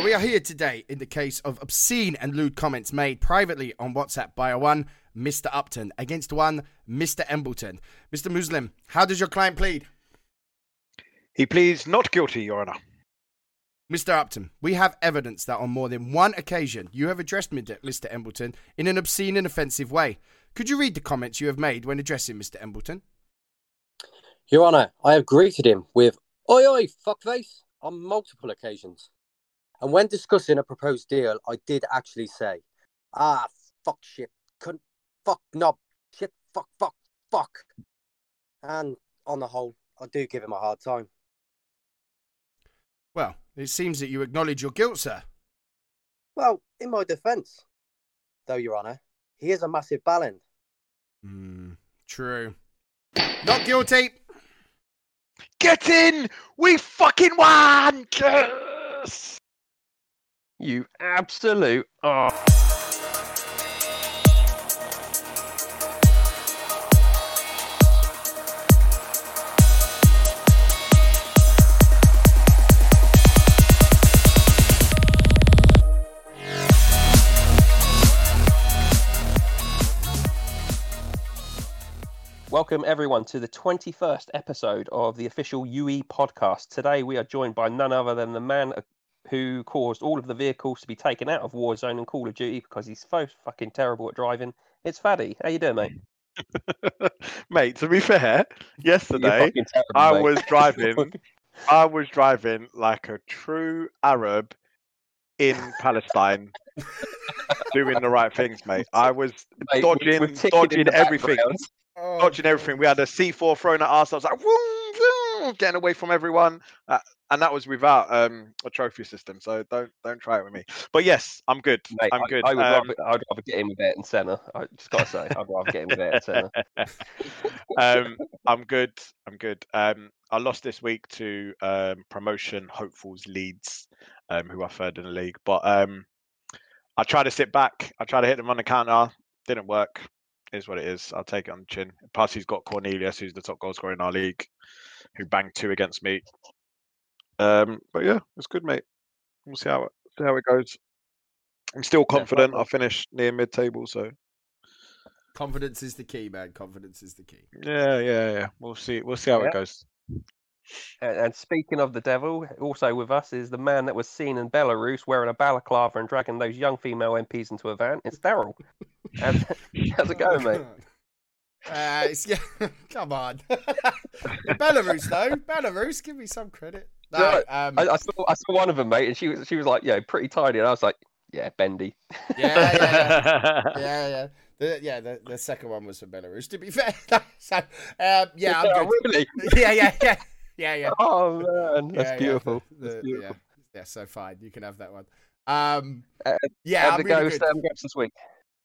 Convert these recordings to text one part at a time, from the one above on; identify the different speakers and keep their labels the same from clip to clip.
Speaker 1: We are here today in the case of obscene and lewd comments made privately on WhatsApp by a one Mr. Upton against one Mr. Embleton. Mr. Muslim, how does your client plead?
Speaker 2: He pleads not guilty, Your Honour.
Speaker 1: Mr. Upton, we have evidence that on more than one occasion you have addressed Mr. Embleton in an obscene and offensive way. Could you read the comments you have made when addressing Mr. Embleton?
Speaker 3: Your Honour, I have greeted him with "Oi, oi, fuckface" on multiple occasions. And when discussing a proposed deal, I did actually say, "Ah, fuck shit, cunt, fuck knob, shit, fuck, fuck, fuck." And on the whole, I do give him a hard time.
Speaker 1: Well, it seems that you acknowledge your guilt, sir.
Speaker 3: Well, in my defence, though, Your Honour, he is a massive ballend.
Speaker 1: Hmm, true. Not guilty.
Speaker 2: Get in! We fucking won! Yes!
Speaker 4: You absolute. Oh. Welcome everyone to the 21st episode of the official UE podcast. Today we are joined by none other than the man who caused all of the vehicles to be taken out of Warzone and Call of Duty because he's so fucking terrible at driving. It's Faddy. How you doing, mate?
Speaker 2: mate, to be fair, yesterday terrible, I mate. was driving I was driving like a true Arab in Palestine doing the right things, mate. I was mate, dodging dodging everything. Dodging everything. We had a C4 thrown at us. I was like, vroom, getting away from everyone, uh, and that was without um, a trophy system. So don't don't try it with me. But yes, I'm good.
Speaker 4: Mate,
Speaker 2: I'm
Speaker 4: I,
Speaker 2: good.
Speaker 4: I would um, rather, I'd rather get in with Ayrton Senna. I just gotta say, I'd rather get in with Ayrton Senna.
Speaker 2: um, I'm good. I'm good. Um, I lost this week to um, promotion hopefuls Leeds, um, who are third in the league. But um, I tried to sit back. I tried to hit them on the counter. Didn't work is what it is. I'll take it on the chin. Plus, he's got Cornelius, who's the top goal scorer in our league, who banged two against me. Um, but yeah, it's good, mate. We'll see how it see how it goes. I'm still confident. Yeah, I'll finish near mid table, so
Speaker 1: confidence is the key, man. Confidence is the key.
Speaker 2: Yeah, yeah, yeah. We'll see. We'll see how yeah. it goes.
Speaker 4: And speaking of the devil, also with us is the man that was seen in Belarus wearing a balaclava and dragging those young female MPs into a van. It's Daryl. how's, how's it going, mate?
Speaker 1: Uh, yeah, come on. Belarus, though. Belarus, give me some credit. No,
Speaker 4: um, I, I, saw I saw one of them, mate, and she was she was like, yeah, pretty tiny, and I was like, yeah, bendy.
Speaker 1: Yeah, yeah, yeah, yeah. yeah. The, yeah, the, the second one was for Belarus. To be fair, so, um, yeah, yeah, I'm good.
Speaker 4: Really?
Speaker 1: Yeah, yeah, yeah. Yeah, yeah.
Speaker 4: Oh man, that's yeah, beautiful.
Speaker 1: Yeah. The,
Speaker 4: that's beautiful.
Speaker 1: Yeah. yeah, so fine. You can have that one. Um,
Speaker 4: uh,
Speaker 1: yeah,
Speaker 4: I'm really good. Um, this week.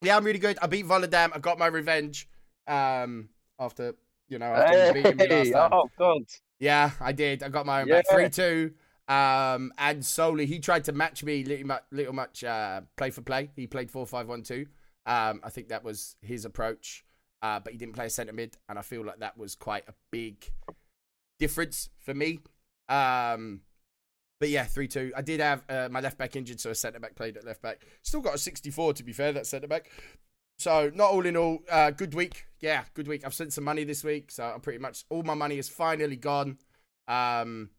Speaker 1: Yeah, I'm really good. I beat Volendam. I got my revenge. Um, after you know after hey, beating me last time.
Speaker 4: Oh god.
Speaker 1: Yeah, I did. I got my own yeah. back three two. Um, and solely he tried to match me little much, little much uh, play for play. He played four five one two. Um, I think that was his approach. Uh, but he didn't play a centre mid, and I feel like that was quite a big difference for me. Um, but yeah, 3 2. I did have uh, my left back injured, so a centre back played at left back. Still got a 64, to be fair, that centre back. So, not all in all, uh, good week. Yeah, good week. I've sent some money this week, so I'm pretty much all my money is finally gone. Um,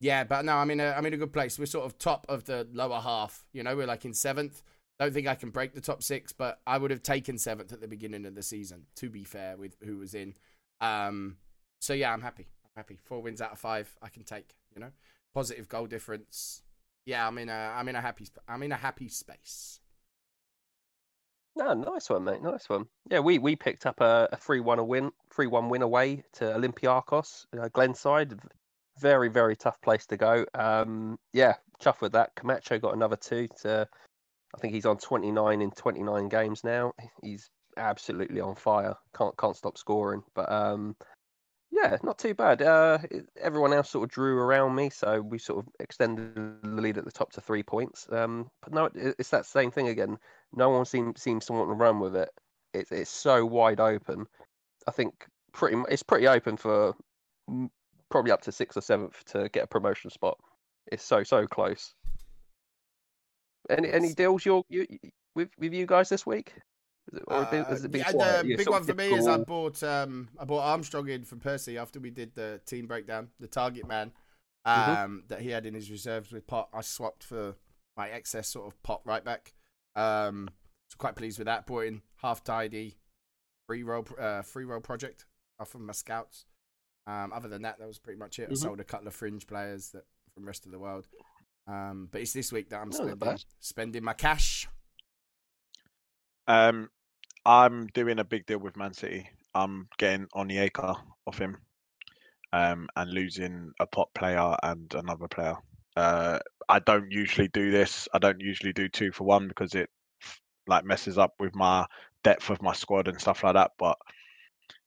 Speaker 1: yeah, but no, I'm in a I'm in a good place. We're sort of top of the lower half. You know, we're like in seventh. Don't think I can break the top six, but I would have taken seventh at the beginning of the season. To be fair, with who was in. Um, so yeah, I'm happy I'm happy. Four wins out of five, I can take. You know, positive goal difference. Yeah, I'm in a I'm in a happy I'm in a happy space.
Speaker 4: No, nice one, mate. Nice one. Yeah, we, we picked up a, a three one a win, three one win away to Olympiacos, uh, Glenside. Very very tough place to go. Um, yeah, chuff with that. Camacho got another two. To, I think he's on twenty nine in twenty nine games now. He's absolutely on fire. Can't can't stop scoring. But um, yeah, not too bad. Uh, everyone else sort of drew around me, so we sort of extended the lead at the top to three points. Um, but no, it's that same thing again. No one seems seems to want to run with it. It's it's so wide open. I think pretty it's pretty open for probably up to sixth or seventh to get a promotion spot. It's so so close. Any any deals you're you, with with you guys this week? Is it, or has it been- has
Speaker 1: Uh, yeah, the big one for me is I bought um I bought Armstrong in from Percy after we did the team breakdown, the target man um
Speaker 4: Mhm.
Speaker 1: that he had in his reserves with Pot. I swapped for my excess sort of Pot right back. Um, so quite pleased with that. Bought in half tidy free roll uh, free roll project off of my scouts. Um, other than that, that was pretty much it. I
Speaker 4: Mhm.
Speaker 1: sold a couple of fringe players that from the rest of the world. Um, but it's this week that I'm spending spending my cash.
Speaker 2: Um, I'm doing a big deal with Man City. I'm getting Onyeka off him, um, and losing a pot player and another player. Uh, I don't usually do this. I don't usually do two for one because it like messes up with my depth of my squad and stuff like that. But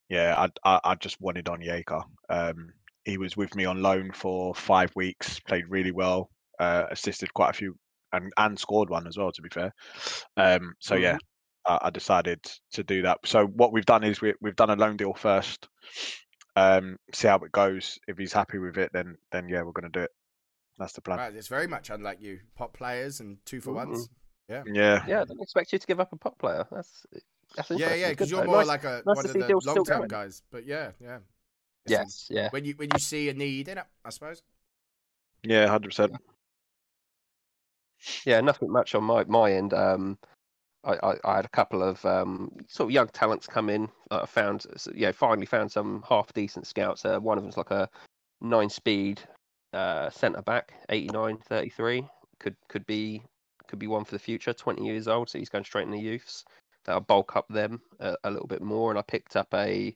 Speaker 2: yeah, I I, I just wanted Onyeka. Um, he was with me on loan for five weeks. Played really well. Uh, assisted quite a few and and scored one as well. To be fair. Um, so yeah, I, I decided to do that. So what we've done is we, we've done a loan deal first. Um, see how it goes. If he's happy with it, then then yeah, we're gonna do it. That's the plan.
Speaker 1: Right, it's very much unlike you. Pop players and two for ones.
Speaker 2: Yeah,
Speaker 4: Yeah, Yeah. I don't expect you to give up a pop player. That's that's
Speaker 1: Yeah,
Speaker 4: interesting.
Speaker 1: yeah,
Speaker 4: Good
Speaker 1: because you're
Speaker 4: though.
Speaker 1: more
Speaker 4: Nice-
Speaker 1: like a
Speaker 4: nice
Speaker 1: one of the long term guys. But yeah, yeah. It's
Speaker 4: Yes, yeah.
Speaker 1: When you when you see a need in it, I suppose.
Speaker 2: yeah, hundred percent.
Speaker 4: Yeah, nothing much on my my end. Um, I, I, I had a couple of um, sort of young talents come in. that I found, so, yeah, finally found some half decent scouts. Uh, one of them's like a nine speed uh, centre back, 89, 33. Could could be could be one for the future. Twenty years old, so he's going straight in the youths. That'll bulk up them a, a little bit more. And I picked up a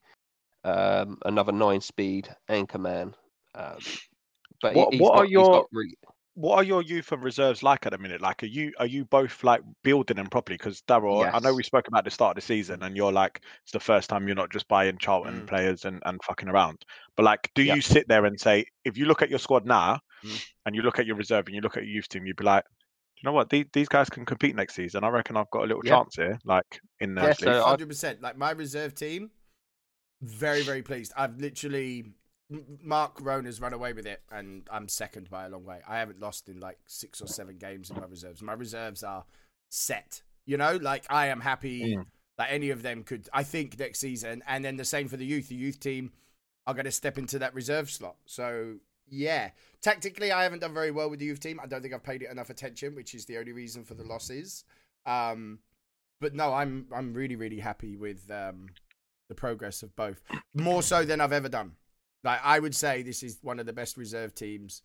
Speaker 4: um, another nine speed anchor man. Um, but
Speaker 2: What-
Speaker 4: he's
Speaker 2: what
Speaker 4: got,
Speaker 2: are your-
Speaker 4: got really,
Speaker 2: What are your youth and reserves like at the minute? Like, are you are you both like building them properly? Because Daryl, I know we spoke about the start of the season, and you're like, it's the first time you're not just buying Charlton
Speaker 1: Mm.
Speaker 2: players and and fucking around. But like, do
Speaker 4: Yeah.
Speaker 2: you sit there and say, if you look at your squad now,
Speaker 1: Mm.
Speaker 2: and you look at your reserve and you look at your youth team, you'd be like, you know what, these these guys can compete next season. I reckon I've got a little
Speaker 4: Yeah.
Speaker 2: chance here, like in the
Speaker 4: Yeah,
Speaker 2: league.
Speaker 4: so
Speaker 1: Hundred percent. Like my reserve team, very very pleased. I've literally Mark Rona's run away with it, and I'm second by a long way. I haven't lost in like six or seven games in my reserves. My reserves are set. You know, like I am happy
Speaker 2: Mm.
Speaker 1: that any of them could. I think next season, and then the same for the youth. The youth team are going to step into that reserve slot. So yeah, tactically, I haven't done very well with the youth team. I don't think I've paid it enough attention, which is the only reason for the losses. Um, but no, I'm I'm really really happy with um, the progress of both, more so than I've ever done. Like I would say, this is one of the best reserve teams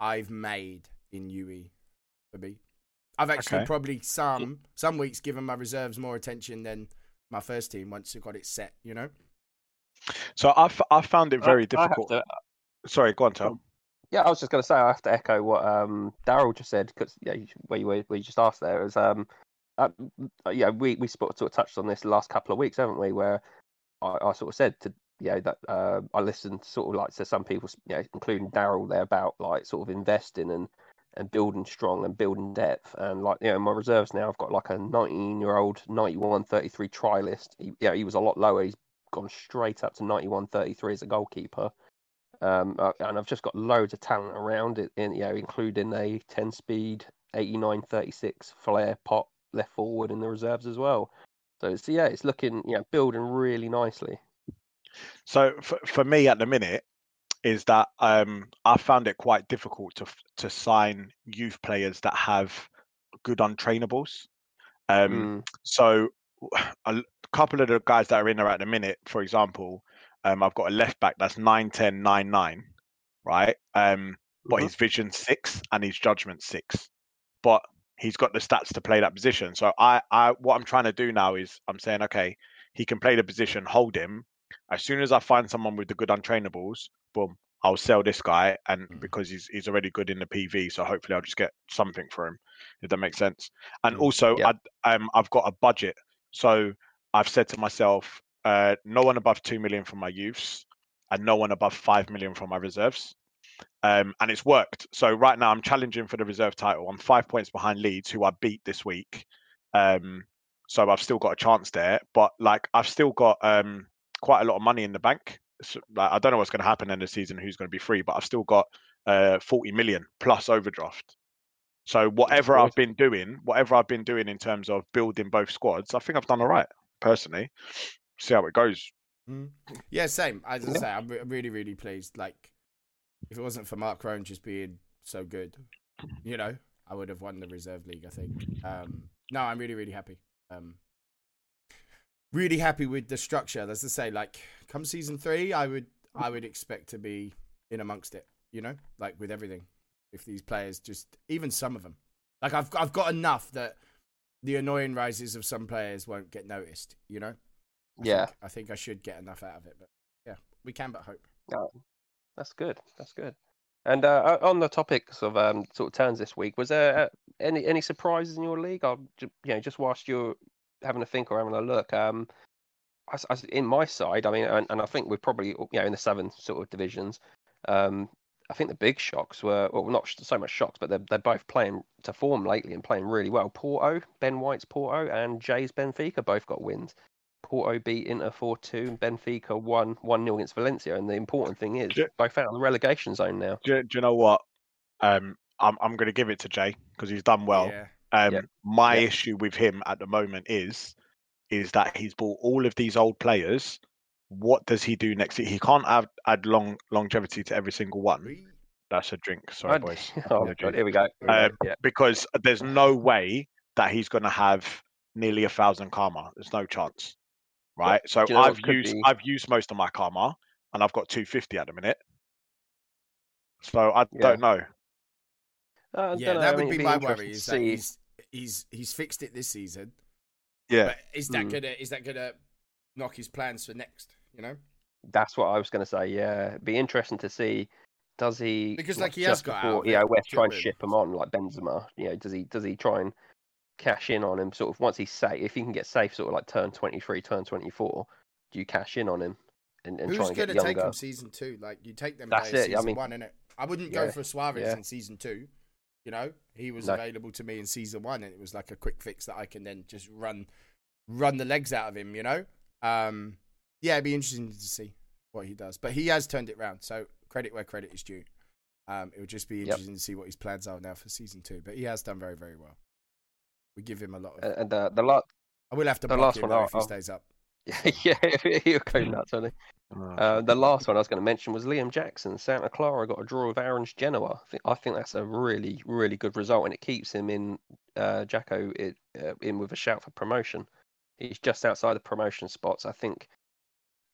Speaker 1: I've made in UE for me. I've actually
Speaker 2: Okay.
Speaker 1: probably some some weeks given my reserves more attention than my first team once you got it set. You know.
Speaker 2: So I, f- I found it very
Speaker 4: I have
Speaker 2: difficult.
Speaker 4: to-
Speaker 2: Sorry, go on, Tom.
Speaker 4: Yeah, I was just going to say I have to echo what um, Daryl just said because yeah, you- where you were, where you just asked there is um, uh, uh, yeah, we we sort of, sort of touched on this the last couple of weeks, haven't we? Where I, I sort of said to yeah that uh, I listened sort of like to some people, you know, including Daryl there about like sort of investing and and building strong and building depth and like you know my reserves now I've got like a 19 year old 91 33 try list. He, yeah, he was a lot lower. He's gone straight up to 91 33 as a goalkeeper. Um, uh, and I've just got loads of talent around it, in you know, including a 10 speed, 89 36 flare pot left forward in the reserves as well. So it's yeah, it's looking you know building really nicely.
Speaker 2: So for, for me at the minute is that um, I found it quite difficult to to sign youth players that have good untrainables. Um,
Speaker 4: Mm,
Speaker 2: So a couple of the guys that are in there at the minute, for example, um, I've got a left back that's 9, 10, 9, 9, right? Um, but
Speaker 4: mhm.
Speaker 2: his vision six and his judgment six. But he's got the stats to play that position. So I, I what I'm trying to do now is I'm saying, okay, he can play the position, hold him. As soon as I find someone with the good untrainables, boom, I'll sell this guy and
Speaker 1: Mm.
Speaker 2: because he's he's already good in the PV, so hopefully I'll just get something for him, if that makes sense. And
Speaker 1: Mm.
Speaker 2: also. I um I've got a budget. So I've said to myself, uh, no one above two million for my youths and no one above five million for my reserves um, and it's worked. So right now I'm challenging for the reserve title. I'm five points behind Leeds, who I beat this week. Um, so I've still got a chance there, but like I've still got um, quite a lot of money in the bank. So, like, I don't know what's going to happen in the season, who's going to be free, but I've still got uh, 40 million plus overdraft. So whatever I've been doing, whatever I've been doing in terms of building both squads, I think I've done all right personally. See how it goes.
Speaker 1: Mm. Yeah, same. As I say, I'm re- really, really pleased. Like, if it wasn't for Mark Rowan just being so good, you know, I would have won the reserve league. I think. Um, no, I'm really, really happy. Um, really happy with the structure. As I say, like, come season three, I would, I would expect to be in amongst it. You know, like with everything. If these players just, even some of them, like I've, I've got enough that the annoying rises of some players won't get noticed. You know. I
Speaker 4: Yeah.
Speaker 1: think, I think I should get enough out of it, but yeah, we can but hope.
Speaker 4: Oh, that's good. That's good. And uh, on the topics of um, sort of turns this week, was there uh, any any surprises in your league? I'll you know just whilst you're having a think or having a look. Um, I s- I s- in my side, I mean, and, and I think we're probably you know in the seven sort of divisions. Um, I think the big shocks were well, not so much shocks, but they're they're both playing to form lately and playing really well. Porto, Ben White's Porto, and Jay's Benfica both got wins. Porto beat Inter 4 2, Benfica won 1 0 against Valencia. And the important thing is,
Speaker 2: Yeah.
Speaker 4: both out of the relegation zone now.
Speaker 2: Do, you- do you know what? Um, I'm I'm going to give it to Jay because he's done well.
Speaker 1: yeah.
Speaker 2: Um,
Speaker 4: Yeah.
Speaker 2: My
Speaker 4: Yeah.
Speaker 2: issue with him at the moment is is that he's bought all of these old players. What does he do next? He can't add, add long longevity to every single one. That's a drink. Sorry,
Speaker 4: I'd-
Speaker 2: boys.
Speaker 4: oh,
Speaker 2: Yeah,
Speaker 4: God,
Speaker 2: Jay.
Speaker 4: here we go. Here we
Speaker 2: Uh,
Speaker 4: go. Yeah.
Speaker 2: Because there's no way that he's going to have nearly a thousand karma. There's no chance, right? So
Speaker 4: you know
Speaker 2: I've used
Speaker 4: be?
Speaker 2: I've used most of my karma, and I've got 250 at the minute. So I
Speaker 4: Yeah.
Speaker 2: don't know.
Speaker 4: Uh, I
Speaker 1: yeah,
Speaker 4: dunno,
Speaker 1: that
Speaker 4: I
Speaker 1: would
Speaker 4: mean,
Speaker 1: be
Speaker 4: it'd
Speaker 1: my worry. Is that he's he's he's fixed it this season,
Speaker 2: Yeah,
Speaker 1: but is that
Speaker 4: Mm.
Speaker 1: gonna is that gonna knock his plans for next? You know,
Speaker 4: That's what I was going to say. Yeah, It'd be interesting to see. Does he?
Speaker 1: Because,
Speaker 4: like,
Speaker 1: like, he has got out
Speaker 4: before,
Speaker 1: of
Speaker 4: you
Speaker 1: it,
Speaker 4: know, West
Speaker 1: do
Speaker 4: try and
Speaker 1: know what I mean?
Speaker 4: ship him on like Benzema. You know, does he? Does he try and cash in on him? Sort of once he's safe, if he can get safe, sort of like turn twenty three, turn twenty four. Do you cash in on him and, and try
Speaker 1: who's
Speaker 4: and get
Speaker 1: gonna take
Speaker 4: younger?
Speaker 1: him season two? Like you take them
Speaker 4: That's
Speaker 1: players
Speaker 4: it, I mean-
Speaker 1: one, innit? I wouldn't
Speaker 4: Yeah,
Speaker 1: go for Suarez
Speaker 4: yeah.
Speaker 1: in season two. You know, he was
Speaker 4: No.
Speaker 1: available to me in season one, and it was like a quick fix that I can then just run, run the legs out of him. You know, um, yeah, it'd be interesting to see what he does. But he has turned it round, so credit where credit is due. Um, it would just be interesting to see what his plans are now for season two. But he has done very, very well. We give him a lot of.
Speaker 4: And- And uh, the lot,
Speaker 1: I will have to
Speaker 4: the
Speaker 1: block
Speaker 4: last
Speaker 1: him
Speaker 4: one
Speaker 1: though if he stays up.
Speaker 4: yeah, you're going nuts, aren't you? Uh, the last one I was going to mention was Liam Jackson. Santa Clara got a draw with Orange Genoa. I think, I think that's a really, really good result, and it keeps him in uh, Jacko it, uh, in with a shout for promotion. He's just outside the promotion spots. I think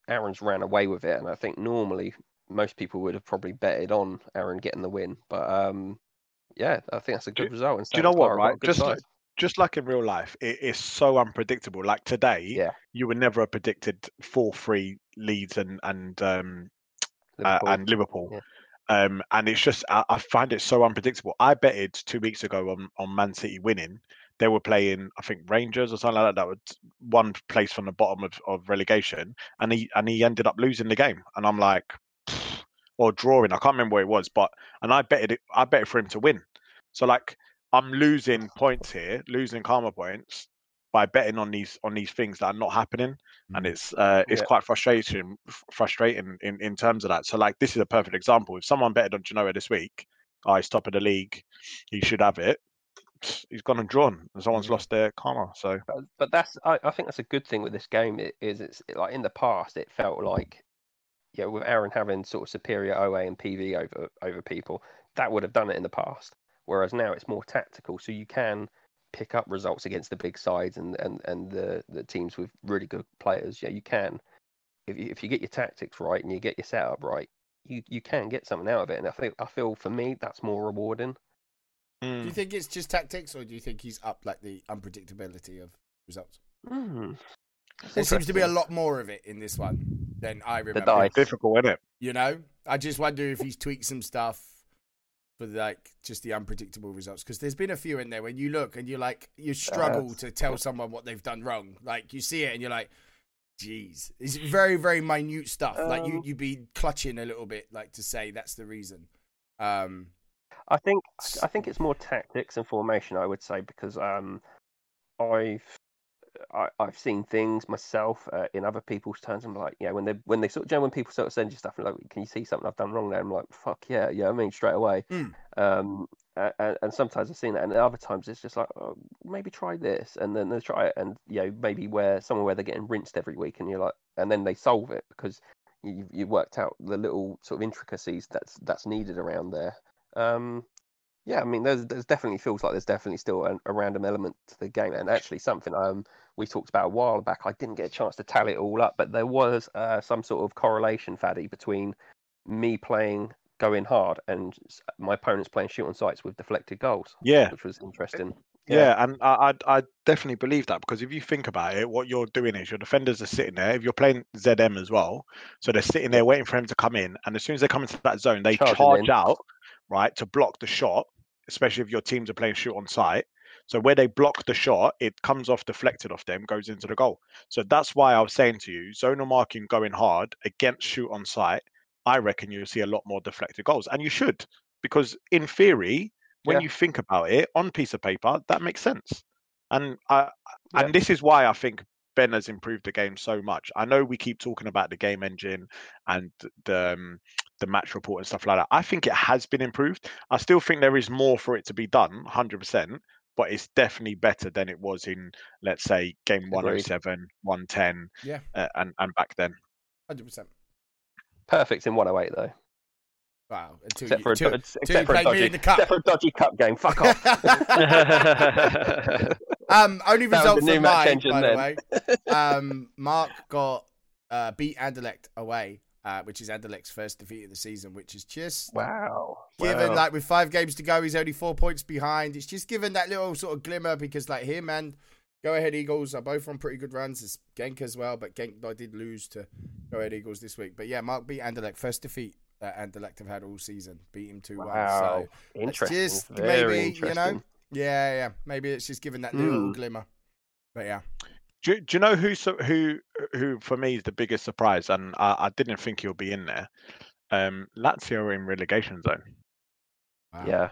Speaker 4: Aaron's ran away with it, and I think normally most people would have probably betted on Aaron getting the win. But um, yeah, I think that's a
Speaker 2: Do-
Speaker 4: good result. And
Speaker 2: do you know what,
Speaker 4: Clara a
Speaker 2: right? Just
Speaker 4: side.
Speaker 2: Just like in real life, it is so unpredictable. Like today,
Speaker 4: Yeah.
Speaker 2: you would never have predicted four three Leeds and and um uh,
Speaker 4: Liverpool.
Speaker 2: and Liverpool.
Speaker 4: Yeah.
Speaker 2: Um, and it's just I, I find it so unpredictable. I betted two weeks ago on on Man City winning. They were playing, I think Rangers or something like that. That was one place from the bottom of, of relegation, and he and he ended up losing the game. And I'm like, or drawing. I can't remember where it was, but and I betted it. I betted for him to win. So like I'm losing points here, losing karma points by betting on these on these things that are not happening, and
Speaker 1: Mm.
Speaker 2: it's uh, it's
Speaker 4: Yeah.
Speaker 2: quite frustrating frustrating in, in terms of that. So like this is a perfect example. If someone betted on Genoa this week, oh, he's top of the league, he should have it. He's gone and drawn, and someone's lost their karma. So
Speaker 4: But, but that's I, I think that's a good thing with this game i- is it's like in the past it felt like yeah with Aaron having sort of superior OA and PV over over people that would have done it in the past whereas now it's more tactical so you can pick up results against the big sides and and, and the, the teams with really good players yeah you can if you, if you get your tactics right and you get your setup right you, you can get something out of it and I think I feel for me that's more rewarding
Speaker 1: Do you think it's just tactics, or do you think he's up like the unpredictability of results?
Speaker 4: mm.
Speaker 1: There seems to be a lot more of it in this one than I remember.
Speaker 4: dice.
Speaker 2: difficult, isn't it?
Speaker 1: You know, I just wonder if he's tweaked some stuff for like just the unpredictable results. Because there's been a few in there when you look and you're like, you struggle
Speaker 4: Yes.
Speaker 1: to tell someone what they've done wrong. Like you see it and you're like, geez, it's very very minute stuff. like you
Speaker 4: Um,
Speaker 1: you'd be clutching a little bit, like to say that's the reason. Um,
Speaker 4: I think I think it's more tactics and formation. I would say because um, I've I, I've seen things myself uh, in other people's turns. I'm like, yeah, when they when they sort of you know, when people sort of send you stuff and like, can you see something I've done wrong there? I'm like, fuck yeah, yeah. I mean, straight away.
Speaker 1: Mm.
Speaker 4: Um, and, and sometimes I've seen that, and other times it's just like oh, maybe try this, and then they try it, and you know maybe where somewhere where they're getting rinsed every week, and you're like, and then they solve it because you you worked out the little sort of intricacies that's that's needed around there. Um, yeah, I mean, there's there's definitely feels like there's definitely still a, a random element to the game, and actually something um we talked about a while back. I didn't get a chance to tally it all up, but there was uh, some sort of correlation, Faddy, between me playing going hard and my opponents playing shoot on sights with deflected goals.
Speaker 2: Yeah,
Speaker 4: which was interesting.
Speaker 2: Yeah, yeah and I, I, I definitely believe that because if you think about it, what you're doing is your defenders are sitting there. If you're playing ZM as well, so they're sitting there waiting for him to come in, and as soon as they come into that zone, they Charging charge in. out right to block the shot. Especially if your teams are playing shoot on sight, so where they block the shot, it comes off deflected off them, goes into the goal. So that's why I was saying to you, zonal marking going hard against shoot on sight I reckon you'll see a lot more deflected goals. And you should, because in theory, when yeah. you think about it on piece of paper, that makes sense. And I, yeah. and this is why I think Ben has improved the game so much. I know we keep talking about the game engine and the um, the match report and stuff like that. I think it has been improved. I still think there is more for it to be done, hundred percent. But it's definitely better than it was in, let's say, game 107, 110,
Speaker 1: yeah,
Speaker 2: uh, and and back then.
Speaker 1: Hundred percent.
Speaker 4: Perfect in 108 though.
Speaker 1: Wow.
Speaker 4: Until except you, for a, until, except, for a dodgy, except for a dodgy cup game. Fuck off.
Speaker 1: um, only result for mine, by then. the way. Um, Mark got uh, beat Anderlecht away, uh, which is Anderlecht's first defeat of the season, which is just
Speaker 4: wow.
Speaker 1: Given
Speaker 4: wow.
Speaker 1: like with five games to go, he's only four points behind. It's just given that little sort of glimmer because like him and Go Ahead Eagles are both on pretty good runs. It's Genk as well, but Genk I did lose to Go Ahead Eagles this week. But yeah, Mark beat Anderlecht. First defeat that Anderlecht have had all season. Beat him 2 1.
Speaker 4: Wow. So interesting. Just Very maybe, interesting. you know,
Speaker 1: yeah, yeah. Maybe it's just giving that little mm. glimmer. But yeah.
Speaker 2: Do, do you know who who who for me is the biggest surprise? And I, I didn't think he'll be in there. Um, Lazio in relegation zone.
Speaker 4: Wow. Yeah,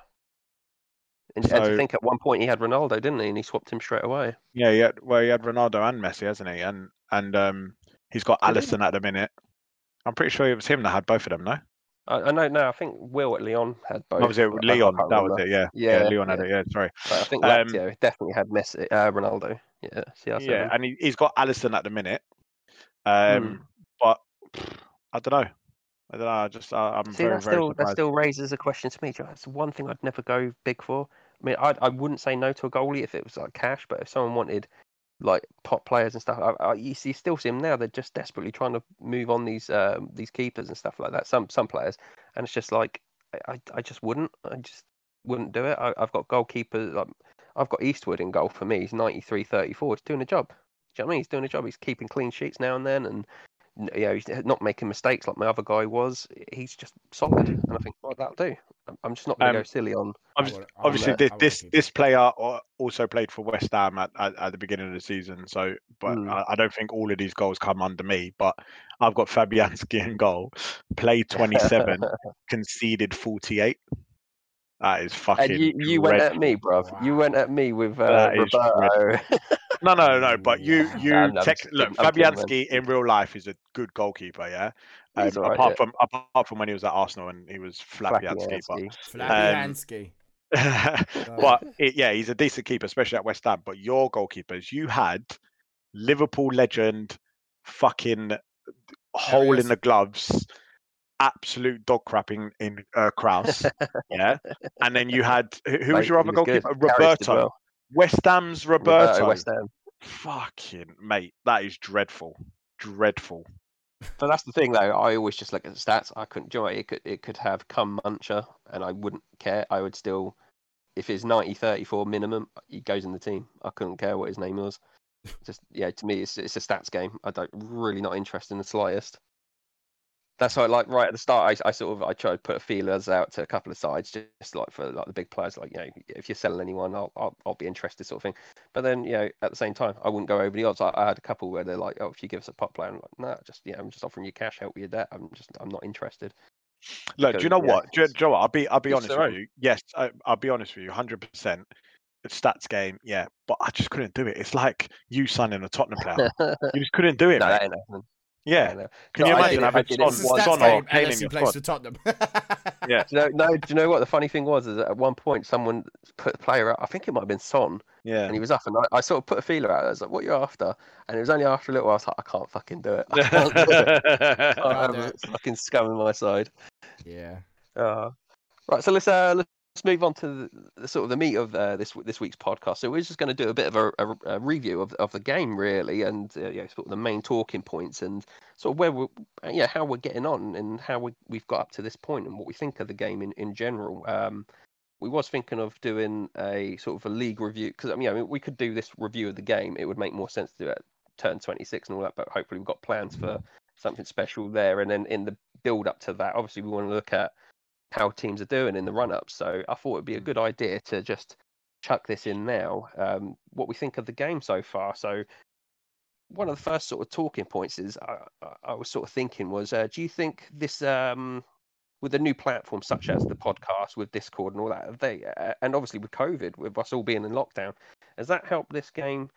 Speaker 4: and, so, and, to think at one point he had Ronaldo, didn't he? And he swapped him straight away.
Speaker 2: Yeah, yeah. Well, he had Ronaldo and Messi, hasn't he? And and um, he's got Alisson at the minute. I'm pretty sure it was him that had both of them, no?
Speaker 4: I, I know. No, I think Will at Lyon had both.
Speaker 2: Was it Lyon? That was it. Yeah. Yeah. yeah Lyon yeah. had it. Yeah. Sorry.
Speaker 4: But I think Lazio um, definitely had Messi, uh, Ronaldo. Yeah. CR7.
Speaker 2: Yeah, and he, has got Alisson at the minute. Um, mm. but I don't know. I don't know. I just I, am
Speaker 4: See,
Speaker 2: very,
Speaker 4: that
Speaker 2: very
Speaker 4: still
Speaker 2: surprised.
Speaker 4: that still raises a question to me. That's one thing I'd never go big for. I mean, I I wouldn't say no to a goalie if it was like cash, but if someone wanted like top players and stuff, I, I, you, see, still see them now. They're just desperately trying to move on these um, these keepers and stuff like that. Some some players, and it's just like I, I just wouldn't. I just wouldn't do it. I, have got goalkeepers. Like, I've got Eastwood in goal for me. He's 93 34. He's doing a job. Do you know what I mean? He's doing a job. He's keeping clean sheets now and then, and you know, he's not making mistakes like my other guy was. He's just solid, and I think what that'll do. I'm just not going to um, go silly on.
Speaker 2: Obviously, obviously this this, this player also played for West Ham at, at, at, the beginning of the season. So, but mm. I, I, don't think all of these goals come under me. But I've got Fabianski in goal, played 27, conceded 48. That is fucking.
Speaker 4: And you, you went at me, bro. Wow. You went at me with uh, Roberto.
Speaker 2: no, no, no. But you, you no, tech, look. Fabianski in real life is a good goalkeeper. Yeah. Um, right, apart yeah. from apart from when he was at Arsenal and he was Flapianski.
Speaker 1: Flapianski.
Speaker 2: Um, but it, yeah, he's a decent keeper, especially at West Ham. But your goalkeepers, you had Liverpool legend, fucking hole in the gloves, absolute dog crapping in uh, Karius. yeah. And then you had who was your other goalkeeper? Good. Roberto. Well. West Ham's Roberto. Roberto. West Ham. Fucking mate, that is dreadful. Dreadful.
Speaker 4: But that's the thing, though. I always just look at the stats. I couldn't join. It could it could have come Muncher, and I wouldn't care. I would still, if it's 90, 34 minimum, he goes in the team. I couldn't care what his name was. Just yeah, to me, it's it's a stats game. I don't really not interested in the slightest that's why, like right at the start, I, I sort of I tried to put feelers out to a couple of sides, just like for like the big players, like you know, if you're selling anyone, I'll I'll, I'll be interested, sort of thing. But then you know, at the same time, I wouldn't go over the odds. I, I had a couple where they're like, oh, if you give us a pop player, I'm like, nah, just yeah, I'm just offering you cash, help with your debt. I'm just I'm not interested.
Speaker 2: Look, do you know yeah, what? Do, do you know what? I'll be I'll be honest with you. Yes, I, will be honest with you, hundred percent. Stats game, yeah, but I just couldn't do it. It's like you signing a Tottenham player. you just couldn't do it. no,
Speaker 4: that ain't
Speaker 2: yeah. Can you imagine having Son, Son or Kane in your
Speaker 1: squad? Tottenham.
Speaker 2: Yeah.
Speaker 4: Do you know, no, do you know what the funny thing was? Is that at one point someone put a player out. I think it might have been Son,
Speaker 2: Yeah.
Speaker 4: and he was up, and I, I sort of put a feeler out. I was like, "What you after?" And it was only after a little. while I was like, "I can't fucking do it. I can't do it. I
Speaker 1: Can't
Speaker 4: have a fucking scum in my side."
Speaker 1: yeah.
Speaker 4: Uh, right, so let's uh, let's move on to the, the sort of the meat of uh, this this week's podcast. So we're just going to do a bit of a, a, a review of, of the game, really, and uh, yeah, sort of the main talking points and sort of where we're, uh, yeah, how we're getting on and how we we've got up to this point and what we think of the game in in general. Um, we was thinking of doing a sort of a league review because I mean, I mean, we could do this review of the game. It would make more sense to do it at turn 26 and all that, but hopefully we've got plans for something special there. And then in the build up to that, obviously we want to look at how teams are doing in the run up. So I thought it'd be a good idea to just chuck this in now. Um, what we think of the game so far. So one of the first sort of talking points is I, I- was sort of thinking was, uh, do you think this um, with a new platform such as the podcast with Discord and all that, have they uh, and obviously with COVID, with us all being in lockdown, has that helped this game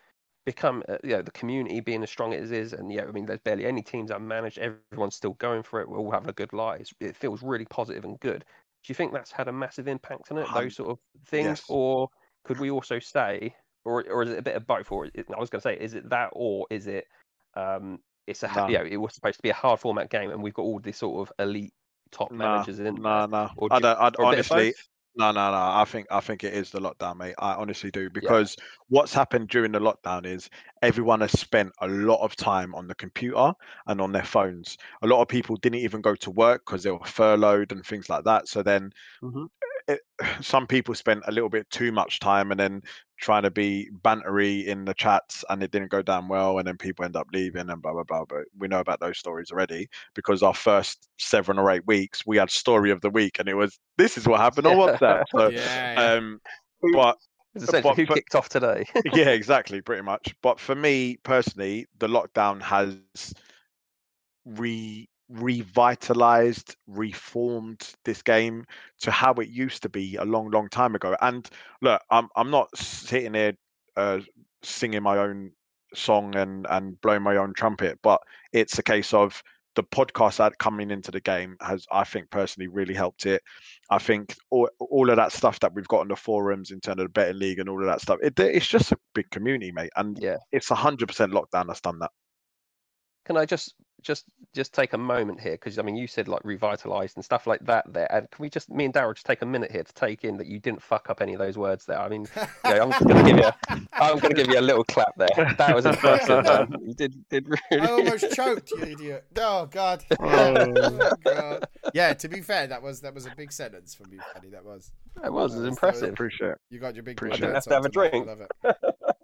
Speaker 4: become, uh, you know, the community being as strong as it is? And yeah, I mean, there's barely any teams unmanaged. Everyone's still going for it. We're all having a good life. It's- It feels really positive and good. Do you think that's had a massive impact on it? Those sort of things,
Speaker 2: yes.
Speaker 4: or could we also say, or or is it a bit of both? Or it, I was going to say, is it that, or is it, um, it's a
Speaker 2: No.
Speaker 4: you know, it was supposed to be a hard format game, and we've got all these sort of elite top
Speaker 2: Nah,
Speaker 4: managers in
Speaker 2: No, no.
Speaker 4: Or
Speaker 2: I don't, I'd
Speaker 4: or a bit of
Speaker 2: honestly? No, no, no. I think I think it is the lockdown, mate. I honestly do because what's happened during the lockdown is everyone has spent a lot of time on the computer and on their phones. A lot of people didn't even go to work because they were furloughed and things like that. So then
Speaker 4: Mhm.
Speaker 2: It, some people spent a little bit too much time and then trying to be bantery in the chats and it didn't go down well and then people end up leaving and blah blah blah but we know about those stories already because our first seven or eight weeks we had story of the week and it was this is what happened on whatsapp so
Speaker 1: Yeah. yeah.
Speaker 2: um but
Speaker 4: It's
Speaker 2: but
Speaker 4: who
Speaker 2: for-
Speaker 4: kicked off today.
Speaker 2: yeah, exactly, pretty much. But for me personally, the lockdown has re revitalized, reformed this game to how it used to be a long, long time ago. And look, I'm I'm not sitting here uh, singing my own song and and blowing my own trumpet, but it's a case of the podcast that coming into the game has, I think, personally really helped it. I think all, all of that stuff that we've got on the forums in terms of the betting league and all of that stuff, it, it's just a big community, mate. And
Speaker 4: yeah.
Speaker 2: it's a hundred percent lockdown that's done that.
Speaker 4: Can I just just just take a moment here because I mean you said like revitalized and stuff like that there, and can we just me and Daryl just take a minute here to take in that you didn't fuck up any of those words there? I mean, you know, I'm just going to give you a, I'm going to give you a little clap there. That was impressive. man. You did did really.
Speaker 1: I almost choked, you idiot. Oh god. Oh, God. Yeah, to be fair, that was that was a big sentence from you, Paddy. That was.
Speaker 4: That was, it was uh,
Speaker 1: That was-
Speaker 4: impressive.
Speaker 2: Appreciate it.
Speaker 1: You got your big
Speaker 2: Appreciate
Speaker 1: boy
Speaker 2: it.
Speaker 1: pants
Speaker 4: Have to have a
Speaker 1: tonight. I
Speaker 4: drink.
Speaker 1: love it.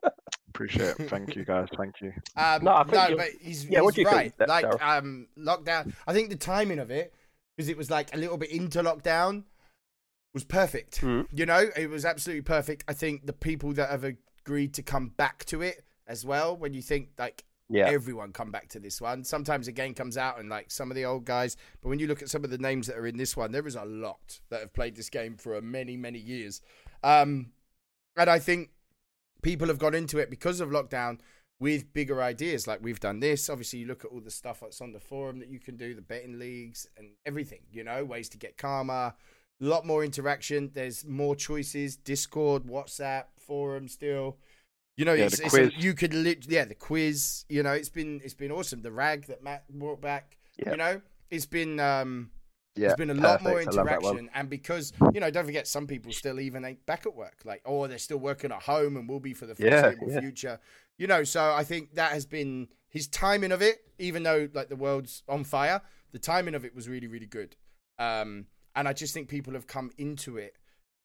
Speaker 2: Appreciate it. Thank you guys. Thank you.
Speaker 1: Um,
Speaker 4: No,
Speaker 1: no,
Speaker 4: I think you're-
Speaker 1: but he's,
Speaker 4: Yeah,
Speaker 1: he's
Speaker 4: what think,
Speaker 1: right.
Speaker 4: Da-
Speaker 1: like
Speaker 4: Daryl?
Speaker 1: um, lockdown. I think the timing of it, because it was like a little bit into lockdown, was perfect.
Speaker 4: Mm.
Speaker 1: You know, it was absolutely perfect. I think the people that have agreed to come back to it as well. When you think like
Speaker 4: Yeah.
Speaker 1: everyone come back to this one. Sometimes a game comes out and like some of the old guys, but when you look at some of the names that are in this one, there is a lot that have played this game for a many, many years. Um, and I think people have got into it because of lockdown with bigger ideas. Like we've done this. Obviously, you look at all the stuff that's on the forum that you can do, the betting leagues and everything, you know, ways to get karma, a lot more interaction. There's more choices, Discord, WhatsApp, forum still. You know,
Speaker 2: Yeah,
Speaker 1: it's, it's a- you could lit, yeah, the quiz. You know, it's been it's been awesome. The rag that Matt brought back.
Speaker 4: Yeah.
Speaker 1: You know, it's been um,
Speaker 4: Yeah.
Speaker 1: there's been a lot more
Speaker 4: perfect. I love that one.
Speaker 1: interaction, and because you know, don't forget, some people still even ain't back at work, like, or they're still working at home and will be for the foreseeable
Speaker 4: yeah.
Speaker 1: future. You know, so I think that has been his timing of it. Even though like the world's on fire, the timing of it was really, really good. Um, and I just think people have come into it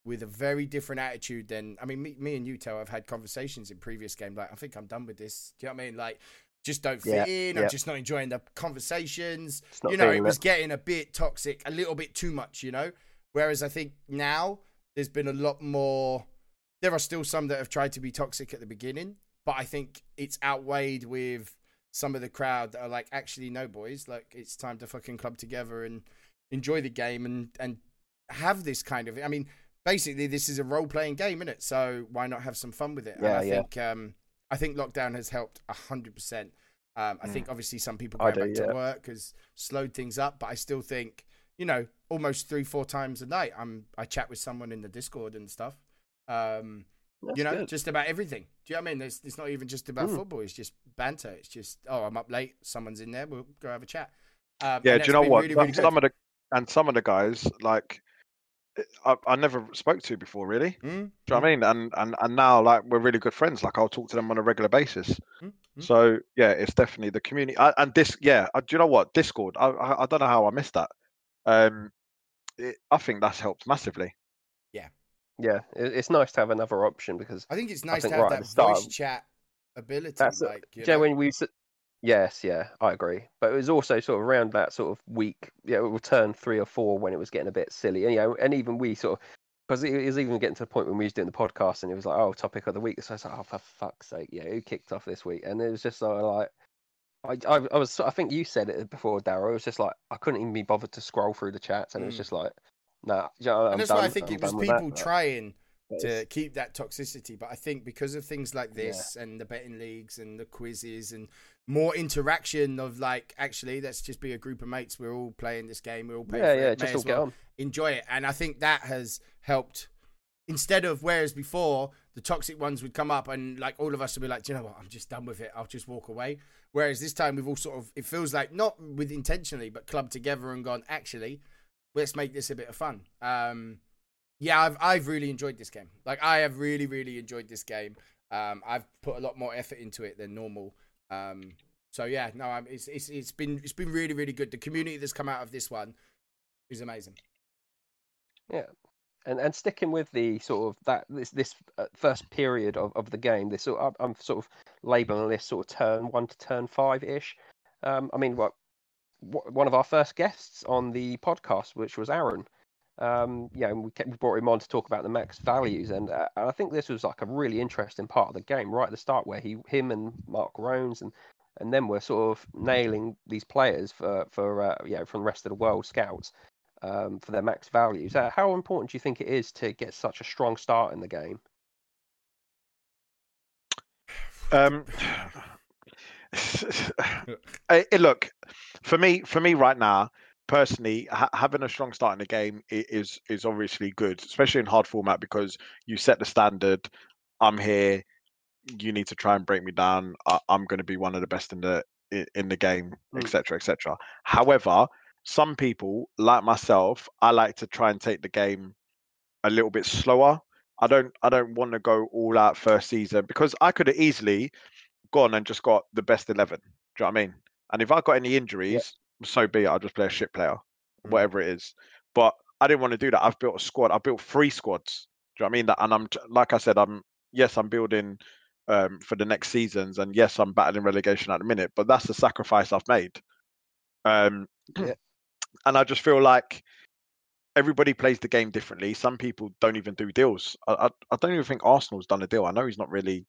Speaker 1: with a very different attitude than I mean, me, me and you, Tel, have had conversations in previous games. Like, I think I'm done with this. Do you know what I mean? Like, just don't fit
Speaker 4: Yeah,
Speaker 1: in.
Speaker 4: yeah.
Speaker 1: I'm just not enjoying the conversations you know, it was
Speaker 4: it.
Speaker 1: getting a bit toxic, a little bit too much, you know. Whereas I think now there's been a lot more. There are still some that have tried to be toxic at the beginning, but I think it's outweighed with some of the crowd that are like, actually, no, boys, like it's time to fucking club together and enjoy the game and and have this kind of. I mean, basically, this is a role playing game, isn't it? So why not have some fun with it? and
Speaker 4: Yeah,
Speaker 1: I
Speaker 4: yeah.
Speaker 1: think um, I think lockdown has helped a hundred percent. Um, I
Speaker 2: Mm.
Speaker 1: think obviously some people going
Speaker 4: do,
Speaker 1: back
Speaker 4: yeah.
Speaker 1: to work has slowed things up, but I still think you know, almost three, four times a night. I'm I chat with someone in the Discord and stuff. Um, you know,
Speaker 4: good.
Speaker 1: just about everything. Do you know what I mean? It's, it's not even just about
Speaker 4: Mm.
Speaker 1: football. It's just banter. It's just, oh, I'm up late. Someone's in there. We'll go have a chat. Um,
Speaker 2: Yeah, do you know what?
Speaker 1: Really, really
Speaker 2: some of the and some of the guys like I, I never spoke to before, really.
Speaker 1: Mm,
Speaker 2: Do you know what I mean? And and and now like we're really good friends. Like I'll talk to them on a regular basis.
Speaker 1: Mm.
Speaker 2: So yeah, it's definitely the community. I, and this, yeah, uh, do you know what? Discord. I, I I don't know how I missed that. Um, it, I think that's helped massively.
Speaker 4: Yeah, it, it's nice to have another option because
Speaker 1: I think it's nice
Speaker 4: think
Speaker 1: to have
Speaker 4: right
Speaker 1: that
Speaker 4: the start-
Speaker 1: voice chat ability.
Speaker 4: That's it.
Speaker 1: like, you
Speaker 4: Yeah,
Speaker 1: know?
Speaker 4: when we s- yes, yeah, I agree. But it was also sort of around that sort of week, yeah, it will turn three or four when it was getting a bit silly, and you know, and even we sort of because it was even getting to the point when we was doing the podcast, and it was like, oh, topic of the week. So I was like, oh, for fuck's sake, yeah, who kicked off this week? And it was just sort of like. I, I, I was I think you said it before, Darrow. It was just like I couldn't even be bothered to scroll through the chats, and it was
Speaker 1: Mm.
Speaker 4: just like, nah. You know,
Speaker 1: and that's
Speaker 4: done,
Speaker 1: why I think
Speaker 4: I'm
Speaker 1: it was
Speaker 4: with that.
Speaker 1: people trying
Speaker 4: it's-
Speaker 1: to keep that toxicity. But I think because of things like
Speaker 4: Yeah.
Speaker 1: this and the betting leagues and the quizzes and more interaction of like, actually, let's just be a group of mates. We're all playing this game. We're all paying
Speaker 4: yeah,
Speaker 1: for
Speaker 4: yeah,
Speaker 1: it.
Speaker 4: Just all
Speaker 1: as
Speaker 4: get
Speaker 1: well
Speaker 4: on.
Speaker 1: enjoy it. And I think that has helped. Instead of whereas before the toxic ones would come up and like all of us would be like, Do you know what, I'm just done with it. I'll just walk away. Whereas this time we've all sort of it feels like not with intentionally, but clubbed together and gone, actually, let's make this a bit of fun. Um yeah, I've I've really enjoyed this game. Like I have really, really enjoyed this game. Um I've put a lot more effort into it than normal. Um so yeah, no, I'm, it's it's it's been it's been really, really good. The community that's come out of this one is amazing.
Speaker 4: Yeah, and and sticking with the sort of that this this uh, first period of, of the game, this sort of, I'm sort of labeling this sort of turn one to turn five ish. Um, I mean, what one of our first guests on the podcast, which was Aaron. Um, yeah, and we, kept, we brought him on to talk about the max values, and, uh, and I think this was like a really interesting part of the game right at the start, where he, him, and Mark Rones and and then we're sort of nailing these players for for uh, yeah from the rest of the world scouts um, for their max values. Uh, how important do you think it is to get such a strong start in the game?
Speaker 2: Um, eh, look, for me, for me right now, personally, ha- having a strong start in the game is is obviously good, especially in hard format because you set the standard. I'm here. You need to try and break me down. I- I'm going to be one of the best in the in the game,
Speaker 4: Mm.
Speaker 2: etc., etc. However, some people like myself, I like to try and take the game a little bit slower. I don't I don't want to go all out first season because I could have easily gone and just got the best eleven. Do you know what I mean? And if I got any injuries, so be it. I'll just play a shit player,
Speaker 1: Mm.
Speaker 2: whatever it is. But I didn't want to do that. I've built a squad. I've built three squads. Do you know what I mean? That and I'm like I said, I'm yes, I'm building um, for the next seasons, and yes, I'm battling relegation at the minute. But that's the sacrifice I've made. Um,
Speaker 4: Yeah.
Speaker 2: and I just feel like everybody plays the game differently. Some people don't even do deals. I, I, I don't even think Arsenal's done a deal. I know he's not really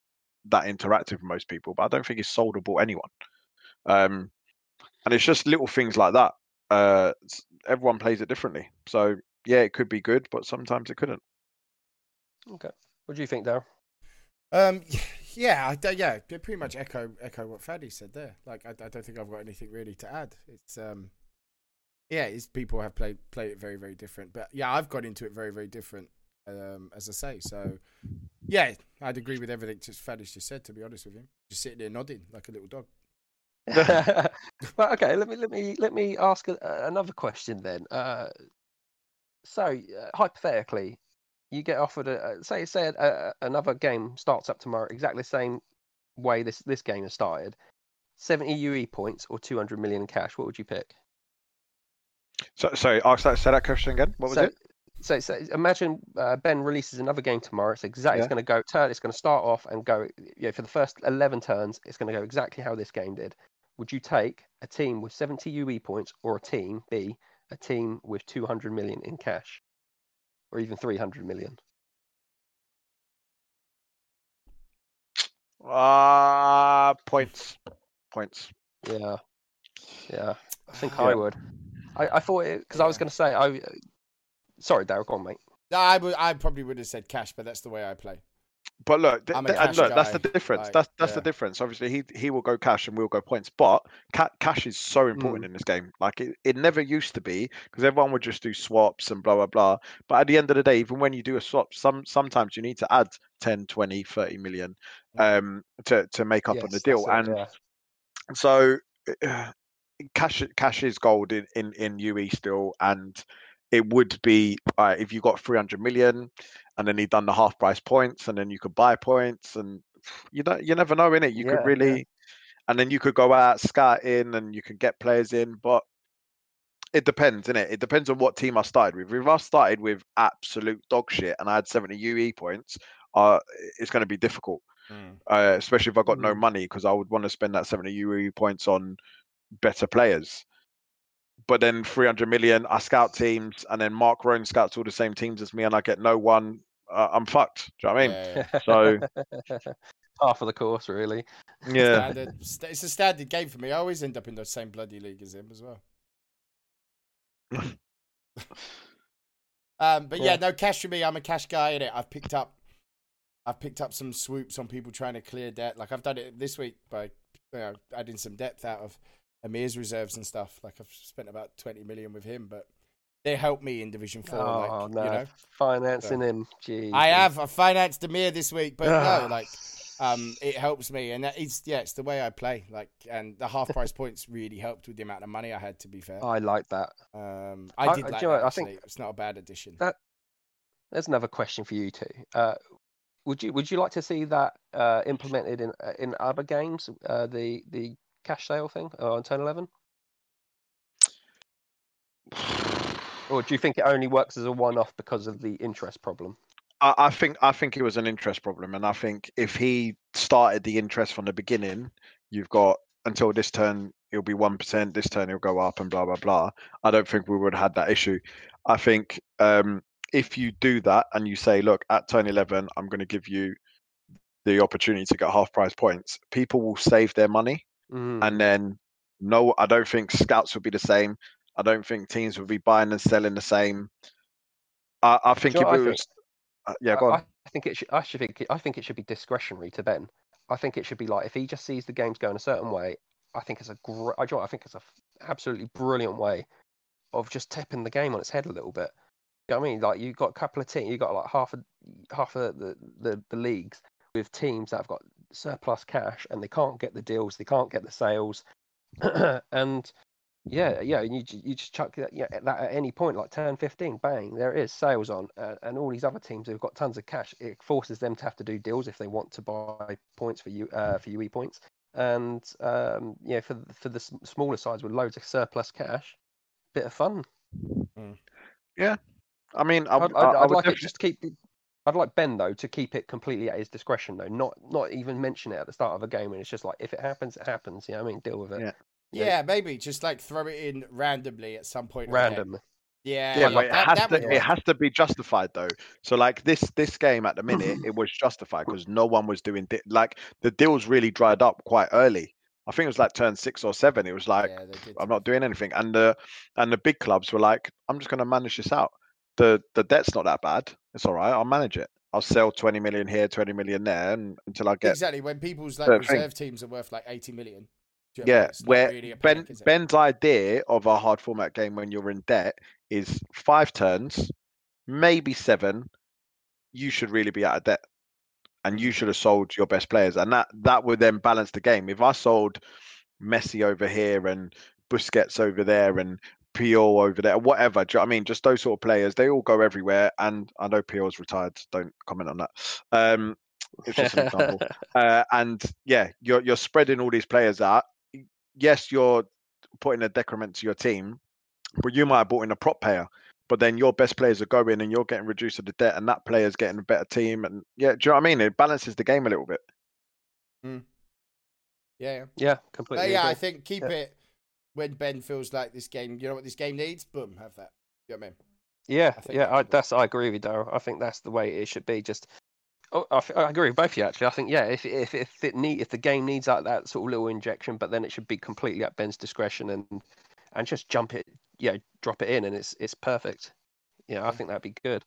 Speaker 2: that interactive with most people, but I don't think he's sold or bought anyone. Um, and it's just little things like that. Uh, everyone plays it differently. So yeah, it could be good, but sometimes it couldn't.
Speaker 4: Okay. What do you think, Daryl?
Speaker 1: Um, yeah, I yeah, pretty much echo echo what Faddy said there. Like, I, I don't think I've got anything really to add. It's um, yeah, it's people have played played it very very different, but yeah, I've got into it very very different. Um, as I say, so yeah, I'd agree with everything just Faddy's just said. To be honest with him, just sitting there nodding like a little dog.
Speaker 4: well, okay. Let me let me let me ask a, another question then. Uh, so uh, hypothetically, you get offered a say say a, another game starts up tomorrow, exactly the same way this this game has started. Seventy UE points or two hundred million in cash. What would you pick?
Speaker 2: So sorry, ask that. Say that question again. What was
Speaker 4: so,
Speaker 2: it?
Speaker 4: So, so imagine uh, Ben releases another game tomorrow. It's exactly. It's going to go turn. It's going to start off and go. Yeah, for the first eleven turns, it's going to go exactly how this game did. Would you take a team with seventy UE points or a team B, a team with two hundred million in cash, or even three hundred million?
Speaker 2: Ah, points, points.
Speaker 4: Yeah, yeah. I think
Speaker 2: Yeah.
Speaker 4: I would. I, I thought it because I was going to say. I sorry, Daryl, go on, mate.
Speaker 1: No, I would, I probably would have said cash, but that's the way I play.
Speaker 2: But look, th- th- and
Speaker 1: cash
Speaker 2: look, that's the difference.
Speaker 1: like,
Speaker 2: that's that's the difference. Obviously, he he will go cash and we'll go points. But ca- cash is so important
Speaker 1: Mm.
Speaker 2: in this game. Like it, it never used to be because everyone would just do swaps and blah blah blah. But at the end of the day, even when you do a swap, some sometimes you need to add 10, 20, 30 million
Speaker 1: Mm.
Speaker 2: um to to make up on the deal.
Speaker 4: that's it,
Speaker 2: And
Speaker 4: yeah.
Speaker 2: so uh, cash cash is gold in, in in UE still, and it would be uh, if you got 300 million, and then he done the half price points, and then you could buy points, and you don't you never know in it. You
Speaker 4: Yeah,
Speaker 2: could
Speaker 4: yeah.
Speaker 2: really, and then you could go out scout in, and you can get players in, but. It depends, innit? It depends on what team I started with. If I started with absolute dog shit and I had 70 UE points, uh, it's going to be difficult
Speaker 1: Mm.
Speaker 2: uh, especially if I got no
Speaker 4: Mm.
Speaker 2: money because I would want to spend that 70 UE points on better players. But then 300 million, I scout teams, and then Mark Rowan scouts all the same teams as me, and I get no one. Uh, I'm fucked. Do you know what I mean?
Speaker 1: Yeah, yeah.
Speaker 2: So
Speaker 4: half of the course, really.
Speaker 2: yeah,
Speaker 1: Standard, it's a standard game for me. I always end up in the same bloody league as him as well. um, but yeah,
Speaker 4: Yeah.
Speaker 1: no cash for me. I'm a cash guy in it. I've picked up, I've picked up some swoops on people trying to clear debt. Like I've done it this week by you know, adding some depth out of Amir's reserves and stuff. Like I've spent about twenty million with him, but they help me in Division Four.
Speaker 4: oh
Speaker 1: like
Speaker 4: no,
Speaker 1: you know,
Speaker 4: financing him. Gee,
Speaker 1: I have I financed Amir this week, but no, like um, it helps me, and that is yeah, it's the way I play. Like, and the half price points really helped with the amount of money I had. To be fair,
Speaker 4: I like that.
Speaker 1: um, I
Speaker 4: I-
Speaker 1: did
Speaker 4: do
Speaker 1: like that.
Speaker 4: I think
Speaker 1: it's not a bad addition.
Speaker 4: that- There's another question for you two. Uh, would you would you like to see that uh, implemented in uh, in other games? Uh, the the cash sale thing uh, on Turn Eleven, or do you think it only works as a one off because of the interest problem?
Speaker 2: I, I think I think it was an interest problem, and I think if he started the interest from the beginning, you've got until this turn it'll be one percent. This turn it'll go up, and blah blah blah. I don't think we would have had that issue. I think um, if you do that and you say, look, at turn eleven, I'm going to give you the opportunity to get half price points. People will save their money,
Speaker 4: Mm.
Speaker 2: and then no, I don't think scouts will be the same. I don't think teams will be buying and selling the same. I, I think if it
Speaker 4: I
Speaker 2: was, uh, yeah,
Speaker 4: I-
Speaker 2: go on.
Speaker 4: I, I think it should. I should think. I think it should be discretionary to Ben. I think it should be like if he just sees the games going a certain way. I think it's a great. I, do you know what, I think it's a absolutely brilliant way of just tipping the game on its head a little bit. You know what I mean? Like you've got a couple of teams. You've got like half of half of the, the the leagues with teams that have got surplus cash and they can't get the deals. They can't get the sales. and yeah, yeah, and you you just chuck that, yeah, that at any point, like turn fifteen, bang, there it is, sales on, uh, and all these other teams who've got tons of cash, it forces them to have to do deals if they want to buy points for you uh, for UE points, and um, yeah, for the- for the smaller sides with loads of surplus cash, bit of fun.
Speaker 2: Yeah, I mean, I,
Speaker 4: I'd,
Speaker 2: would-
Speaker 4: like it just to keep. I'd like Ben though to keep it completely at his discretion though, not not even mention it at the start of a game, and it's just like if it happens, it happens. You know what I mean? Deal with it.
Speaker 2: Yeah.
Speaker 4: Yeah.
Speaker 1: yeah, maybe just like throw it in randomly at some point. in the game.
Speaker 4: Random.
Speaker 1: Yeah,
Speaker 2: yeah, but it
Speaker 1: that-
Speaker 2: has
Speaker 1: that
Speaker 2: to it has to be justified though. So like this this game at the minute, it was justified because no one was doing di- like the deals really dried up quite early. I think it was like turn six or seven. It was like
Speaker 1: yeah.
Speaker 2: I'm not doing anything, and the and the big clubs were like, I'm just going to manage this out. The the debt's not that bad. It's all right. I'll manage it. I'll sell 20 million here, 20 million there, and until I get
Speaker 1: exactly when people's like
Speaker 2: the thing.
Speaker 1: reserve teams are worth like 80 million. Do you know what I mean?
Speaker 2: Yeah,
Speaker 1: It's
Speaker 2: where
Speaker 1: really
Speaker 2: Ben
Speaker 1: panic.
Speaker 2: Ben's idea of a hard format game when you're in debt is five turns, maybe seven. You should really be out of debt, and you should have sold your best players, and that that would then balance the game. If I sold Messi over here and Busquets over there and Pio over there, whatever. Do you know what I mean? Just those sort of players, they all go everywhere. And I know Pio's retired. Don't comment on that. Um, it's just an example uh, and yeah, you're you're spreading all these players out. Yes, you're putting a decrement to your team, but you might have bought in a prop player. But then your best players are going, and you're getting reduced to the debt, and that player's getting a better team. And yeah, do you know what I mean? It balances the game a little bit. Mm.
Speaker 1: Yeah, yeah.
Speaker 4: Yeah,
Speaker 1: But
Speaker 4: completely.
Speaker 1: yeah, I think keep
Speaker 4: Yeah.
Speaker 1: it when Ben feels like this game. You know what this game needs? Boom, have that. You know what I mean?
Speaker 4: Yeah,
Speaker 1: I think
Speaker 4: yeah,
Speaker 1: that's
Speaker 4: I, that's I agree with you, Daryl. I think that's the way it should be. Just, oh, I, I agree with both of you actually. I think yeah, if if if it need if the game needs that that sort of little injection, but then it should be completely at Ben's discretion and and just jump it, yeah, drop it in, and it's it's perfect. Yeah, I think that'd be good.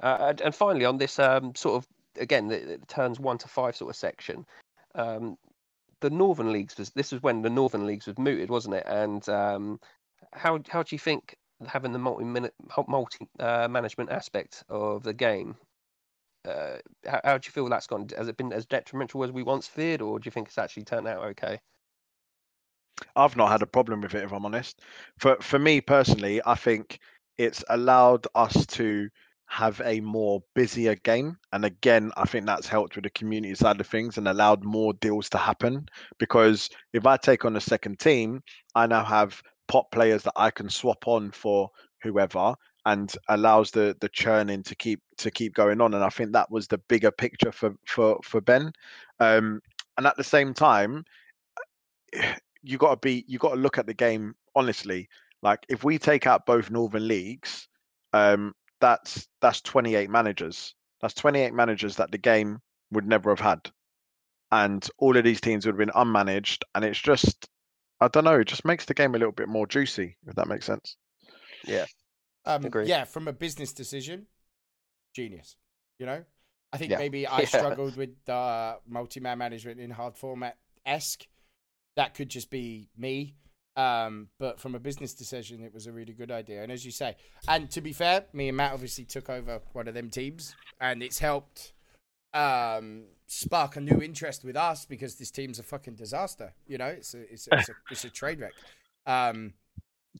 Speaker 4: Uh, and, and finally, on this um sort of again the, the turns one to five sort of section. Um, the Northern Leagues was this was when the Northern Leagues was mooted, wasn't it? And um, how how do you think having the multi minute multi uh, management aspect of the game? Uh, how, how do you feel that's gone? Has it been as detrimental as we once feared, or do you think it's actually turned out okay?
Speaker 2: I've not had a problem with it, if I'm honest. For for me personally, I think it's allowed us to have a more busier game. And again, I think that's helped with the community side of things and allowed more deals to happen. Because if I take on a second team, I now have pot players that I can swap on for whoever and allows the the churning to keep to keep going on. And I think that was the bigger picture for for for Ben. Um, and at the same time, you got to be you got to look at the game honestly. Like if we take out both Northern leagues, um, that's that's 28 managers. That's 28 managers that the game would never have had, and all of these teams would have been unmanaged. And it's just, I don't know, it just makes the game a little bit more juicy, if that makes sense.
Speaker 4: Yeah,
Speaker 1: Um,
Speaker 4: Agreed.
Speaker 1: yeah, from a business decision, genius. You know, I think
Speaker 4: Yeah.
Speaker 1: maybe I
Speaker 4: Yeah.
Speaker 1: struggled with uh, multi-man management in hard format esque. That could just be me. Um, but from a business decision, it was a really good idea. And as you say, and to be fair, me and Matt obviously took over one of them teams, and it's helped um, spark a new interest with us because this team's a fucking disaster. You know, it's a it's a, it's a, it's a train wreck. Um,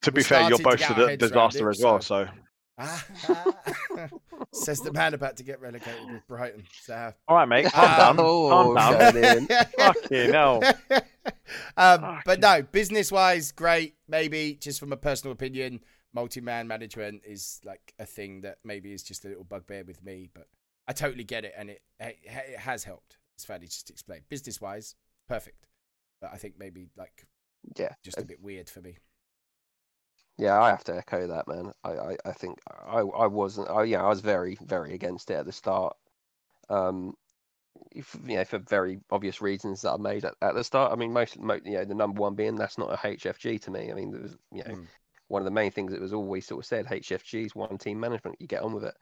Speaker 2: To be fair, you're
Speaker 1: starting to
Speaker 2: both a
Speaker 1: our
Speaker 2: di-
Speaker 1: heads around
Speaker 2: disaster as well.
Speaker 1: so-
Speaker 2: So
Speaker 1: Says the man about to get relegated with Brighton. So.
Speaker 2: all right, mate, calm down,
Speaker 4: Oh,
Speaker 2: calm down.
Speaker 4: going in.
Speaker 2: Fucking hell.
Speaker 1: um, but no, business wise, great. Maybe just from a personal opinion, multi man management is like a thing that maybe is just a little bugbear with me. But I totally get it, and it it, it has helped. As Faddy just explained, business wise, perfect. But I think maybe like
Speaker 4: Yeah,
Speaker 1: just a bit weird for me.
Speaker 4: Yeah, I have to echo that, man. I, I, I think I, I wasn't. I, yeah, I was very, very against it at the start. Um, if, you know, for very obvious reasons that I made at, at the start. I mean, most, mo you know, the number one being that's not a HFG to me. I mean, there was, you know,
Speaker 1: Mm.
Speaker 4: one of the main things that was always sort of said HFG is one team management. You get on with it,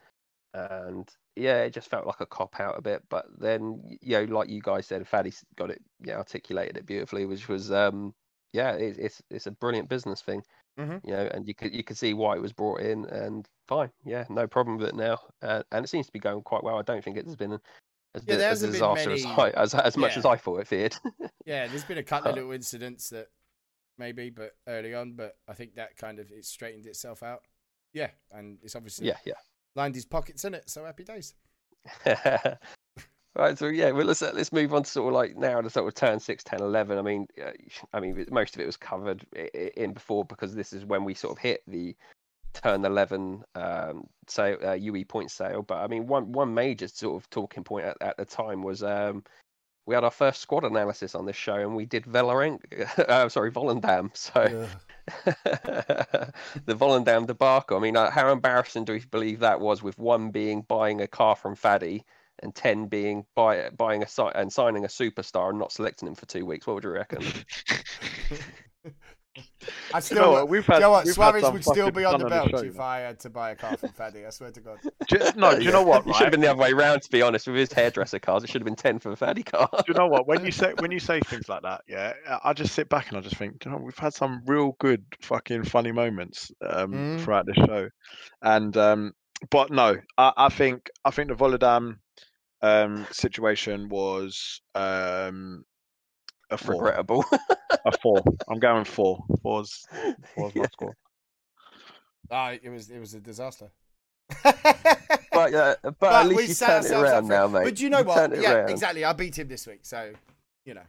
Speaker 4: and yeah, it just felt like a cop out a bit. But then, you know, like you guys said, Faddy got it, yeah, articulated it beautifully, which was, um, yeah, it, it's it's a brilliant business thing
Speaker 1: Mhm.
Speaker 4: you know, and you could you could see why it was brought in, and fine, yeah, no problem with it now, uh, and it seems to be going quite well. I don't think it's been as,
Speaker 1: Yeah,
Speaker 4: as as,
Speaker 1: many-
Speaker 4: I, as as much
Speaker 1: yeah.
Speaker 4: as I thought it feared.
Speaker 1: Yeah, there's been a couple of little incidents that maybe, but early on, but I think that kind of it straightened itself out. Yeah, and it's obviously
Speaker 4: yeah, yeah.
Speaker 1: lined his pockets in it. So happy days.
Speaker 4: right, so yeah, well let's uh, let's move on to sort of like now to sort of turn 6, 10, 11. I mean, uh, I mean most of it was covered in before because this is when we sort of hit the turn 11 um sale uh, UE point sale. But I mean, one one major sort of talking point at, at the time was um we had our first squad analysis on this show and we did Valorant, uh, sorry, Volendam. So the Volendam debacle. I mean, uh, how embarrassing do we believe that was? With one being buying a car from Faddy, and ten being buy, buying a si- and signing a superstar and not selecting him for two weeks. What would you reckon?
Speaker 1: I
Speaker 2: You
Speaker 1: still,
Speaker 2: know what? We've had,
Speaker 1: you know what? Suarez would still be on the
Speaker 2: this
Speaker 1: belt
Speaker 2: show,
Speaker 1: if. I had to buy a car from Faddy. I swear to God.
Speaker 2: Do no, do you know what?
Speaker 4: It should have been the other way round, to be honest. With his hairdresser cars, it should have been ten for the Faddy car.
Speaker 2: do you know what? When you say when you say things like that, yeah, I just sit back and I just think, you know, we've had some real good fucking funny moments um,
Speaker 1: Mm.
Speaker 2: throughout this show, and um, but no, I, I think I think the Volendam um, situation was um, a four,
Speaker 4: Regrettable.
Speaker 2: a four. I'm going four. Four's four's my score.
Speaker 1: Ah, it was it was a disaster.
Speaker 4: but, uh, but, at
Speaker 1: we
Speaker 4: least you
Speaker 1: set
Speaker 4: turned it around now, mate.
Speaker 1: But do you know
Speaker 4: You
Speaker 1: what? Yeah,
Speaker 4: around.
Speaker 1: exactly. I beat him this week, so you know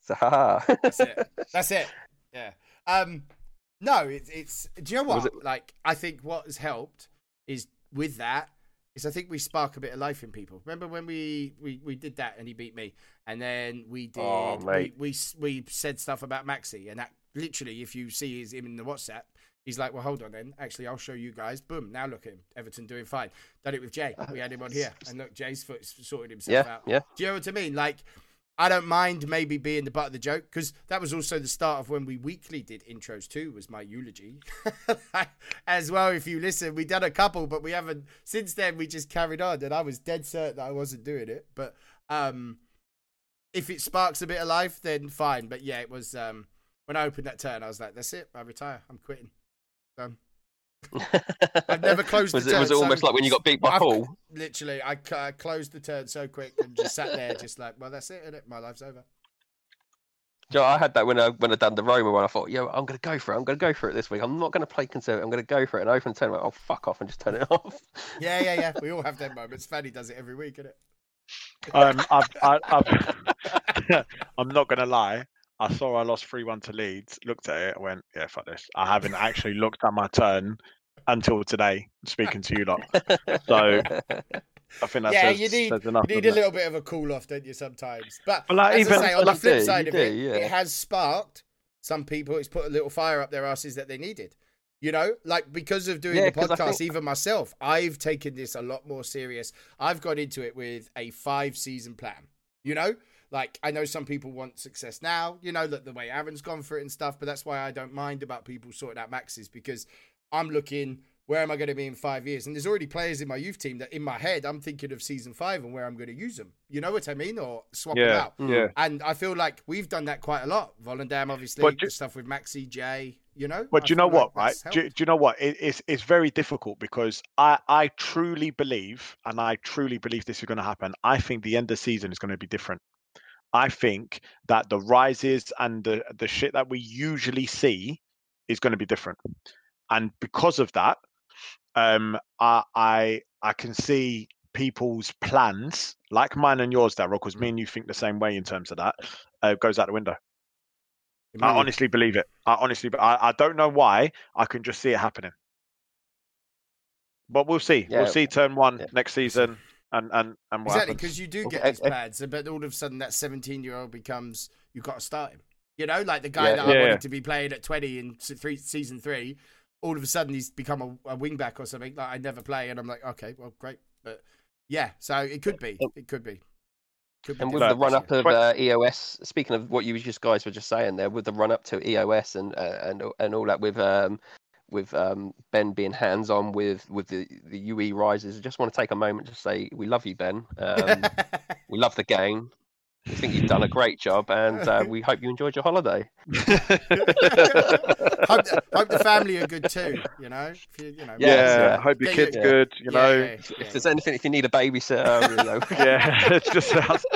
Speaker 4: So, haha.
Speaker 1: that's it. That's it. Yeah. Um. No, it's it's. Do you know what?
Speaker 4: it-
Speaker 1: Like, I think what has helped is with that is I think we spark a bit of life in people. Remember when we we, we did that and he beat me, and then we oh, did
Speaker 4: Oh,
Speaker 1: we, we we said stuff about Maxi, and that literally, if you see his him in the WhatsApp. He's like, well, hold on then. Actually, I'll show you guys. Boom. Now look at him. Everton doing fine. Done it with Jay. We had him on here. And look, Jay's foot sorted himself
Speaker 4: yeah,
Speaker 1: out.
Speaker 4: yeah.
Speaker 1: Do you know what I mean? Like, I don't mind maybe being the butt of the joke because that was also the start of when we weekly did intros too. Was my eulogy as well? If you listen, we done a couple, but we haven't since then. We just carried on, and I was dead certain that I wasn't doing it. But um, if it sparks a bit of life, then fine. But yeah, it was um when I opened that turn, I was like, that's it. I retire. I'm quitting. Done. I've never closed
Speaker 4: was
Speaker 1: the
Speaker 4: it,
Speaker 1: turn.
Speaker 4: Was it almost
Speaker 1: so
Speaker 4: like when you got beat by
Speaker 1: I've-
Speaker 4: Paul?
Speaker 1: Literally, I closed the turn so quick and just sat there, just like, well, that's it, innit? My life's over.
Speaker 4: Do you know, I had that when I when I done the Roma one. I thought, yo, I'm gonna go for it. I'm gonna go for it this week. I'm not gonna play conservative. I'm gonna go for it. And I open the turn, I went, oh fuck off, and just turn it off.
Speaker 1: Yeah, yeah, yeah. We all have them moments. Faddy does it every week, innit?
Speaker 2: Um, I've, I, I've, I'm not gonna lie. I saw I lost three one to Leeds. Looked at it, I went, yeah, fuck this. I haven't actually looked at my turn until today. Speaking to you lot, So, I think that
Speaker 1: Yeah,
Speaker 2: says,
Speaker 1: you need-
Speaker 2: enough.
Speaker 1: You need a
Speaker 2: it?
Speaker 1: little bit of a cool off, don't you, sometimes? But,
Speaker 2: But, like,
Speaker 1: as
Speaker 2: even-
Speaker 1: I say, on the flip
Speaker 4: do,
Speaker 1: side of
Speaker 4: do,
Speaker 1: it,
Speaker 4: yeah.
Speaker 1: it has sparked some people. It's put a little fire up their asses that they needed. You know, like because of doing
Speaker 4: Yeah,
Speaker 1: the podcast,
Speaker 4: think-
Speaker 1: even myself, I've taken this a lot more serious. I've got into it with a five season plan. You know, like I know some people want success now. You know, that the way Aaron's gone for it and stuff. But that's why I don't mind about people sorting out maxes because I'm looking. Where am I going to be in five years? And there's already players in my youth team that, in my head, I'm thinking of season five and where I'm going to use them. You know what I mean? Or swap them out.
Speaker 2: yeah.
Speaker 1: And I feel like we've done that quite a lot. Volendam, obviously,
Speaker 2: But
Speaker 1: stuff with Maxi J. You know,
Speaker 2: But
Speaker 1: I
Speaker 2: do you know
Speaker 1: feel
Speaker 2: what,
Speaker 1: like
Speaker 2: right? Do, do you know what? It, it's it's very difficult because I I truly believe, and I truly believe this is going to happen. I think the end of season is going to be different. I think that the rises and the the shit that we usually see is going to be different, and because of that, um, I I I can see people's plans, like mine and yours, Daryl, because me and you think the same way in terms of that, uh, goes out the window. I honestly believe it. I honestly, I, I don't know why. I can just see it happening. But we'll see.
Speaker 4: Yeah.
Speaker 2: We'll see turn one
Speaker 4: Yeah.
Speaker 2: next season, and and and what
Speaker 1: Exactly, because you do
Speaker 4: Okay,
Speaker 1: get these
Speaker 4: okay.
Speaker 1: plans, but all of a sudden that 17 year old becomes you've got to start him. You know, like the guy
Speaker 4: Yeah,
Speaker 1: that
Speaker 2: yeah,
Speaker 1: I
Speaker 2: yeah.
Speaker 1: wanted to be playing at 20 in three, season three, all of a sudden he's become a, a wing back or something that I never play, and I'm like, okay, well, great, but yeah, so it could be, it could be, could be
Speaker 4: And with the run up of uh, EOS, speaking of what you just guys were just saying there, with the run up to EOS and uh, and and all that, with um with um Ben being hands on with with the the UE rises, I just want to take a moment to say we love you, Ben. Um, we love the game. We think you've done a great job, and uh, we hope you enjoyed your holiday.
Speaker 1: hope, the, hope the family are good too. You know, if you, you know,
Speaker 2: yeah,
Speaker 4: Yes, yeah.
Speaker 2: hope your kid's
Speaker 4: yeah.
Speaker 2: good. You
Speaker 1: yeah,
Speaker 2: know,
Speaker 1: yeah,
Speaker 4: If
Speaker 1: yeah.
Speaker 4: there's anything, if you need a babysitter, you know,
Speaker 2: yeah, it's just sounds.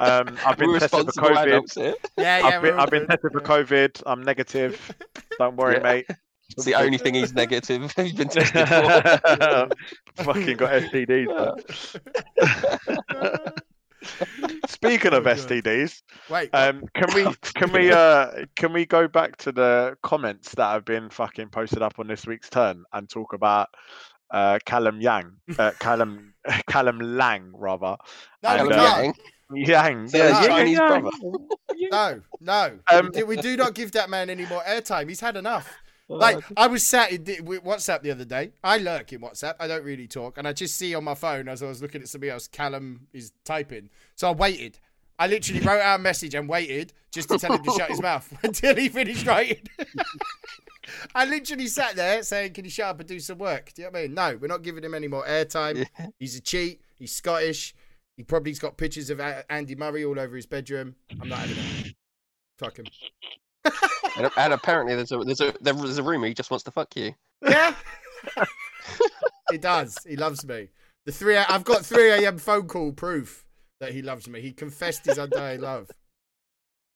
Speaker 2: Um, I've been
Speaker 4: we're
Speaker 2: tested for COVID.
Speaker 4: adults
Speaker 1: yeah, yeah,
Speaker 2: I've been, I've been tested for COVID. I'm negative. Don't worry,
Speaker 4: Yeah.
Speaker 2: mate.
Speaker 4: It's the only thing he's negative. He's been tested for.
Speaker 2: Fucking got STDs. man. Speaking of
Speaker 1: Oh,
Speaker 2: STDs,
Speaker 1: Wait,
Speaker 2: um, can we can we uh can we go back to the comments that have been fucking posted up on this week's turn and talk about uh Callum Yang, uh, Callum Callum Lang rather.
Speaker 1: no,
Speaker 2: and,
Speaker 1: we
Speaker 2: uh,
Speaker 1: can't.
Speaker 2: Yang,
Speaker 4: So
Speaker 1: Yeah,
Speaker 4: his
Speaker 1: yeah,
Speaker 4: Chinese brother.
Speaker 1: No, no.
Speaker 2: Um,
Speaker 1: we do not give that man any more airtime. He's had enough. Like I was sat in WhatsApp the other day. I lurk in WhatsApp. I don't really talk, and I just see on my phone as I was looking at somebody else. Callum is typing, so I waited. I literally wrote out a message and waited just to tell him to shut his mouth until he finished writing. I literally sat there saying, "Can you shut up and do some work?" Do you know what I mean? No, we're not giving him any more airtime. He's a cheat. He's Scottish. He probably's got pictures of Andy Murray all over his bedroom. I'm not having it. Fuck him.
Speaker 4: And, and apparently there's a there's a there's a rumor he just wants to fuck you.
Speaker 1: Yeah. he does. He loves me. The three I've got three AM phone call proof that he loves me. He confessed his undying love.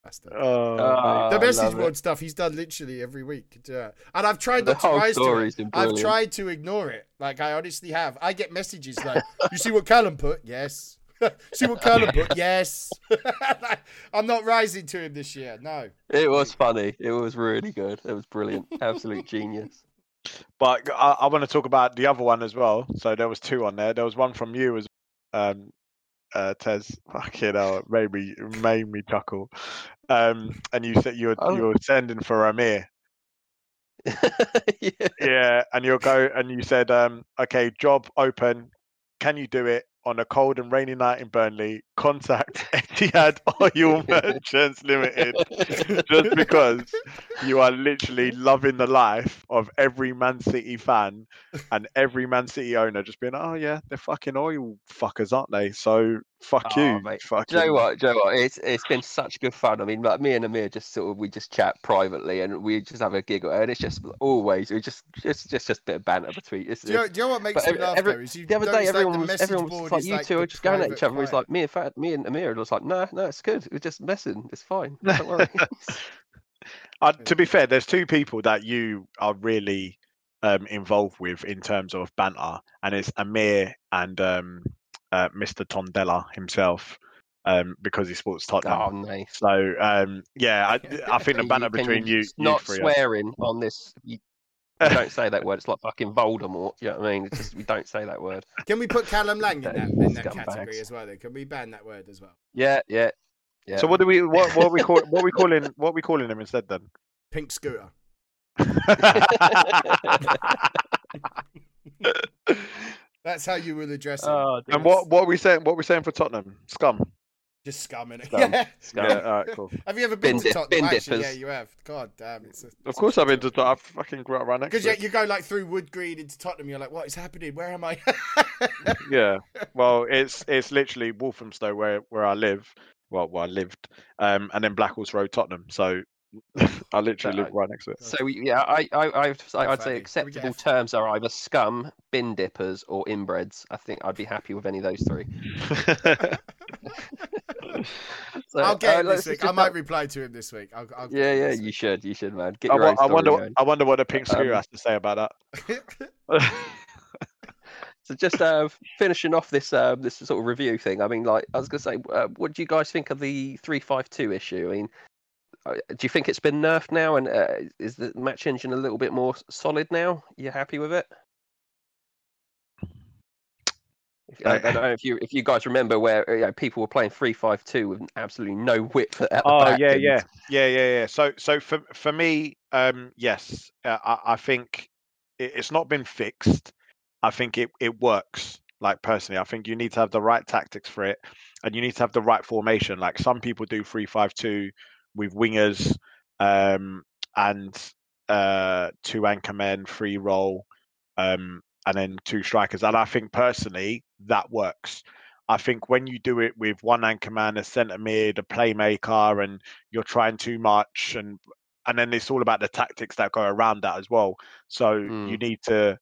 Speaker 1: Bastard.
Speaker 2: Oh,
Speaker 4: Ah,
Speaker 1: the message
Speaker 4: love it.
Speaker 1: board stuff he's done literally every week. And I've tried
Speaker 4: The
Speaker 1: not to
Speaker 4: whole
Speaker 1: rise to
Speaker 4: story's
Speaker 1: it. I've tried to ignore it. Like I honestly have. I get messages like, "You see what Callum put? Yes. see what Callum put? Yes." I'm not rising to him this year. No.
Speaker 4: It was funny. It was really good. It was brilliant. Absolute genius.
Speaker 2: But I, I want to talk about the other one as well. So there was two on there. There was one from you as um uh Tez. Fucking hell, it made me made me chuckle. Um and you said you were
Speaker 4: Oh.
Speaker 2: you were sending for Amir.
Speaker 4: yeah.
Speaker 2: Yeah, and you'll go and you said, um, okay, job open. Can you do it? On a cold and rainy night in Burnley, contact Etihad Oil Merchants Limited just because you are literally loving the life of every Man City fan and every Man City owner just being, oh yeah, they're fucking oil fuckers, aren't they? So fuck
Speaker 4: Oh,
Speaker 2: you.
Speaker 4: mate.
Speaker 2: Fucking...
Speaker 4: Do you know what? Do you know what? It's it's been such good fun. I mean, like me and Amir just sort of we just chat privately and we just have a giggle, and it's just always we just just just just a bit of banter between. It's,
Speaker 1: Do you, know, do you know what makes me
Speaker 4: every-
Speaker 1: laugh
Speaker 4: every-
Speaker 1: though? Is you
Speaker 4: the other day,
Speaker 1: notice, like,
Speaker 4: everyone was everyone was
Speaker 1: board
Speaker 4: just like, "You two are just going at each other." He's
Speaker 1: client.
Speaker 4: like, "Me and Fat, me and Amir are was like, no, no, it's good. We're just messing. It's fine. Don't worry."
Speaker 2: Uh, to be fair, there's two people that you are really um, involved with in terms of banter, and it's Amir and um, uh, Mr. Tondela himself, um, because he supports Tottenham.
Speaker 4: oh, nice.
Speaker 2: So um, yeah, I, I think the
Speaker 4: Can
Speaker 2: banter
Speaker 4: you-
Speaker 2: between you, you
Speaker 4: not
Speaker 2: three. are-
Speaker 4: swearing on this. You, you don't say that word. It's like fucking Voldemort. You know what I mean? It's just we don't say that word.
Speaker 1: Can we put Callum Lang in that, in that
Speaker 4: scumbags.
Speaker 1: category as well? Then can we ban that word as well?
Speaker 4: Yeah, yeah, yeah.
Speaker 2: So what do we what what are we call what are we calling what are we calling him instead then?
Speaker 1: Pink scooter. That's how you will address it.
Speaker 4: Oh,
Speaker 2: and what what are we saying? What are we saying for Tottenham? Scum.
Speaker 1: Just scumming it.
Speaker 4: Scum.
Speaker 1: Yeah.
Speaker 4: Scum.
Speaker 2: Yeah, all right, cool.
Speaker 1: Have you ever been
Speaker 4: Bin
Speaker 1: to Tottenham?
Speaker 4: bin
Speaker 1: Actually, yeah, you have. God damn, it's. A,
Speaker 2: Of course, I've been to. Tottenham. I fucking grew up right next
Speaker 1: Because
Speaker 2: to
Speaker 1: you, you go like through Wood Green into Tottenham, you're like, what is happening? Where am I?
Speaker 2: Yeah. Well, it's it's literally Walthamstow where where I live. Well, where I lived, um, and then Blackhorse Road, Tottenham. So I literally live right next to it.
Speaker 4: So yeah, I, I, I would,
Speaker 1: Oh,
Speaker 4: I'd say
Speaker 1: funny. We
Speaker 4: acceptable
Speaker 1: get-
Speaker 4: terms are either scum, bin dippers, or inbreds. I think I'd be happy with any of those three. So,
Speaker 1: I'll get
Speaker 4: uh,
Speaker 1: him
Speaker 4: let's
Speaker 1: this week. I might
Speaker 4: have-
Speaker 1: reply to him this week. I'll, I'll
Speaker 4: Yeah, yeah,
Speaker 1: this
Speaker 4: you
Speaker 1: week.
Speaker 4: should, you should, man. Get
Speaker 2: I,
Speaker 4: your
Speaker 2: wa-
Speaker 4: own
Speaker 2: I wonder.
Speaker 4: going.
Speaker 2: I wonder what the pink scooter
Speaker 4: Um,
Speaker 2: has to say about that.
Speaker 4: So just uh, finishing off this uh, this sort of review thing. I mean, like I was gonna say, uh, what do you guys think of the three five two issue? I mean, uh, do you think it's been nerfed now, and uh, is the match engine a little bit more solid now? You're happy with it? If, I, I don't know if you if you guys remember where uh, you know, people were playing three five two with absolutely no width at the
Speaker 2: Oh
Speaker 4: back.
Speaker 2: yeah, yeah, yeah, yeah, yeah. So, so for for me, um, yes, uh, I, I think it, it's not been fixed. I think it it works. Like personally, I think you need to have the right tactics for it, and you need to have the right formation. Like some people do three five two with wingers, um, and uh, two anchor men, free roll, um, and then two strikers. And I think personally that works. I think when you do it with one anchor man, a centre mid, a playmaker, and you're trying too much, and and then it's all about the tactics that go around that as well. So you
Speaker 4: Mm.
Speaker 2: need to.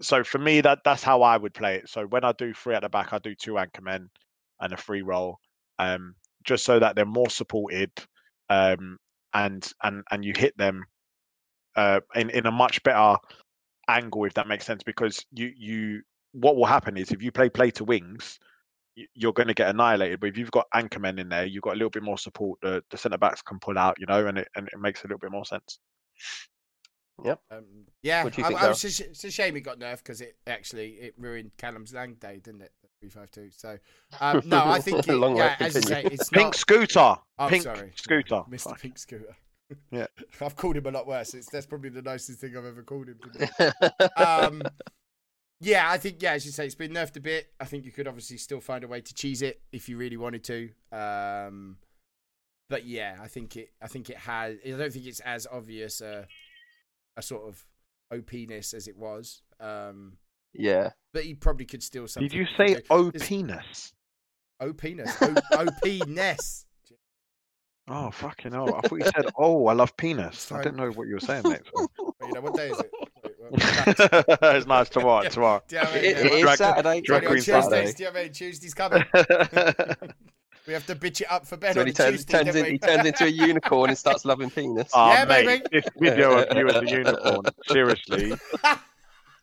Speaker 2: So for me, that that's how I would play it. So when I do three at the back, I do two anchor men and a free roll, um, just so that they're more supported, um, and and and you hit them uh, in in a much better angle, if that makes sense. Because you you what will happen is if you play play to wings, you're going to get annihilated. But if you've got anchormen in there, you've got a little bit more support. The the centre backs can pull out, you know, and it and it makes a little bit more sense.
Speaker 1: Um, yeah,
Speaker 4: What
Speaker 1: I,
Speaker 4: think,
Speaker 1: I was it's a shame it got nerfed because it actually it ruined Callum's Lang day, didn't it? Three five two. So um, no, I think it,
Speaker 4: Long
Speaker 1: yeah, as you say, it's
Speaker 2: Pink
Speaker 1: not.
Speaker 2: scooter,
Speaker 1: Oh,
Speaker 2: pink
Speaker 1: sorry,
Speaker 2: scooter.
Speaker 1: Mr. Pink Scooter.
Speaker 2: Yeah.
Speaker 1: I've called him a lot worse. It's that's probably the nicest thing I've ever called him. To um, yeah, I think yeah, as you say, it's been nerfed a bit. I think you could obviously still find a way to cheese it if you really wanted to. Um, but yeah, I think it. I think it has. I don't think it's as obvious a, a sort of OP-ness as it was. Um,
Speaker 4: yeah.
Speaker 1: but he probably could still.
Speaker 2: Did you say
Speaker 1: do.
Speaker 2: O
Speaker 1: This-
Speaker 2: penis?
Speaker 1: OP-ness? O- OP-ness.
Speaker 2: Oh fucking hell! I thought you said, "Oh, I love penis." I didn't know what you were saying, mate.
Speaker 1: Wait, you know what day is it? Wait, what- what-
Speaker 2: it's nice tomorrow. Tomorrow.
Speaker 1: Do you know
Speaker 4: It,
Speaker 1: mean? Yeah,
Speaker 4: is
Speaker 2: Drag-
Speaker 4: Saturday.
Speaker 2: drag
Speaker 1: on
Speaker 2: queen
Speaker 1: Tuesdays,
Speaker 2: Saturday.
Speaker 1: do you know what I mean? Tuesday's coming. We have to bitch it up for Ben
Speaker 4: So
Speaker 1: on
Speaker 4: he turns,
Speaker 1: Tuesday,
Speaker 4: turns, in, he turns into a unicorn and starts loving penis.
Speaker 2: Oh,
Speaker 1: Yeah,
Speaker 2: mate,
Speaker 1: baby.
Speaker 2: this video of you as a unicorn. Seriously.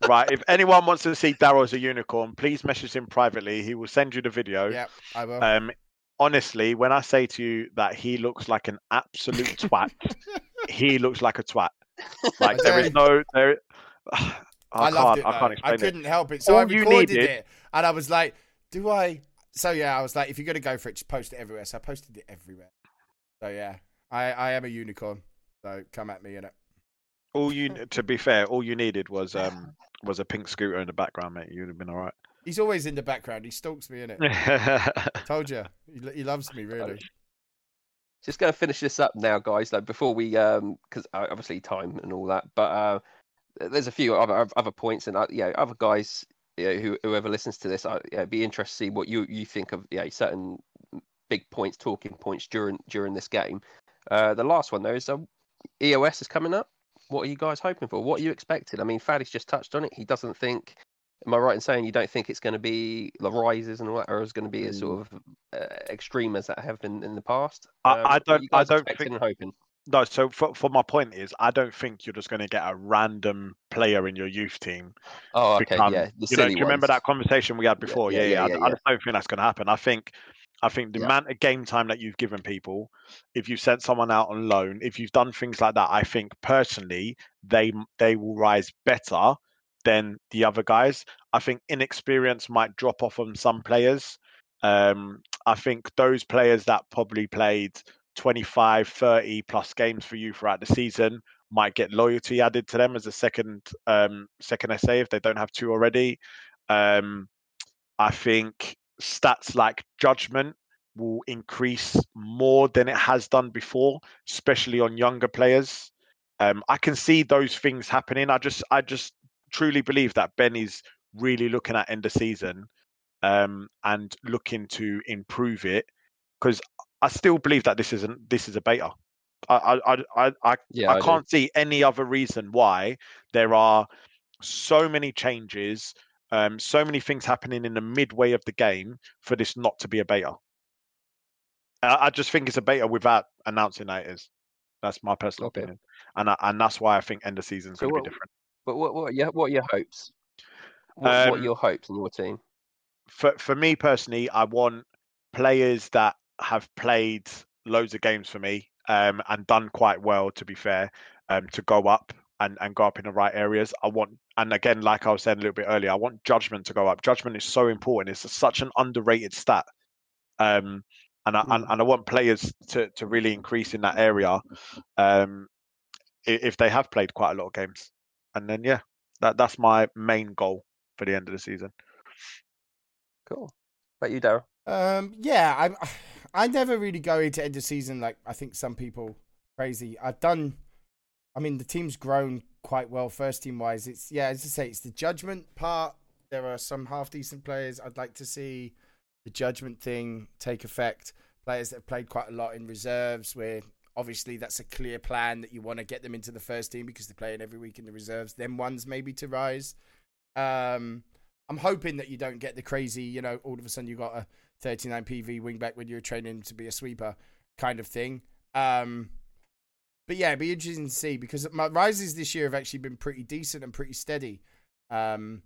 Speaker 2: Right. If anyone wants to see Daryl as a unicorn, please message him privately. He will send you the video.
Speaker 1: yeah, I will.
Speaker 2: Um, honestly, when I say to you that he looks like an absolute twat, he looks like a twat. Like there is no there. I,
Speaker 1: I,
Speaker 2: can't.
Speaker 1: it.
Speaker 2: I can't explain it.
Speaker 1: couldn't help it. So I
Speaker 2: All you
Speaker 1: recorded
Speaker 2: needed-
Speaker 1: it, and I was like, "Do I?" So yeah, I was like, "If you're gonna go for it, just post it everywhere." So I posted it everywhere. So yeah, I I am a unicorn. So come at me in it.
Speaker 2: All you, to be fair, all you needed was um was a pink scooter in the background, mate. You'd have been all right.
Speaker 1: He's always in the background. He stalks me in it. Told you, he, he loves me really.
Speaker 4: Just going to finish this up now, guys. Like before we, um, because obviously time and all that, but uh, there's a few other other points, and uh, yeah, other guys, you know, who, whoever listens to this, I, yeah, be interested to see what you you think of yeah certain big points, talking points during during this game. Uh, the last one though is uh, EOS is coming up. What are you guys hoping for? What are you expecting? I mean, Faddy's just touched on it. He doesn't think. Am I right in saying you don't think it's going to be the rises and all that, or is going to be as sort of uh, extreme as that have been in the past?
Speaker 2: Um, I, I don't. I don't think.
Speaker 4: Hoping?
Speaker 2: No, so for, for my point is, I don't think you're just going to get a random player in your youth team.
Speaker 4: Oh, okay,
Speaker 2: become,
Speaker 4: yeah.
Speaker 2: you know, do you remember that conversation we had before? Yeah, yeah. yeah, yeah,
Speaker 4: yeah
Speaker 2: I, I, just don't think that's going to happen. I think, I think the amount of game time that you've given people, if you've sent someone out on loan, if you've done things like that, I think personally they they will rise better than the other guys. I think inexperience might drop off on some players. Um, I think those players that probably played 25, 30 plus games for you throughout the season might get loyalty added to them as a second um, second SA if they don't have two already. Um, I think stats like judgment will increase more than it has done before, especially on younger players. Um, I can see those things happening. I just, I just truly believe that Ben is really looking at end of season um, and looking to improve it because I still believe that this isn't this is a beta. I I I I,
Speaker 4: yeah,
Speaker 2: I,
Speaker 4: I
Speaker 2: can't see any other reason why there are so many changes, um, so many things happening in the midway of the game for this not to be a beta. I, I just think it's a beta without announcing that it is. That's my personal
Speaker 4: Okay.
Speaker 2: opinion, and I, and that's why I think end of season is
Speaker 4: So
Speaker 2: going to be different.
Speaker 4: But what what are your what are your hopes? What, what
Speaker 2: Um,
Speaker 4: are your hopes in your team?
Speaker 2: for for me personally, I want players that have played loads of games for me um, and done quite well. To be fair, um, to go up and and go up in the right areas. I want, and again, like I was saying a little bit earlier, I want judgment to go up. Judgment is so important. It's such an underrated stat. Um, and I and, and I want players to to really increase in that area. Um, if they have played quite a lot of games, and then yeah, that that's my main goal for the end of the season.
Speaker 4: Cool. About you, Daryl?
Speaker 1: Um, yeah, I I never really go into end of season like I think some people crazy. I've done. I mean, the team's grown quite well first team wise. It's yeah, as I say, it's the judgment part. There are some half decent players. I'd like to see the judgment thing take effect. Players that have played quite a lot in reserves, where obviously that's a clear plan that you want to get them into the first team because they're playing every week in the reserves. Then ones maybe to rise. Um, I'm hoping that you don't get the crazy, you know, all of a sudden you got a 39 PV wing back when you're training to be a sweeper kind of thing. Um, but yeah, it'd be interesting to see because my rises this year have actually been pretty decent and pretty steady. Um,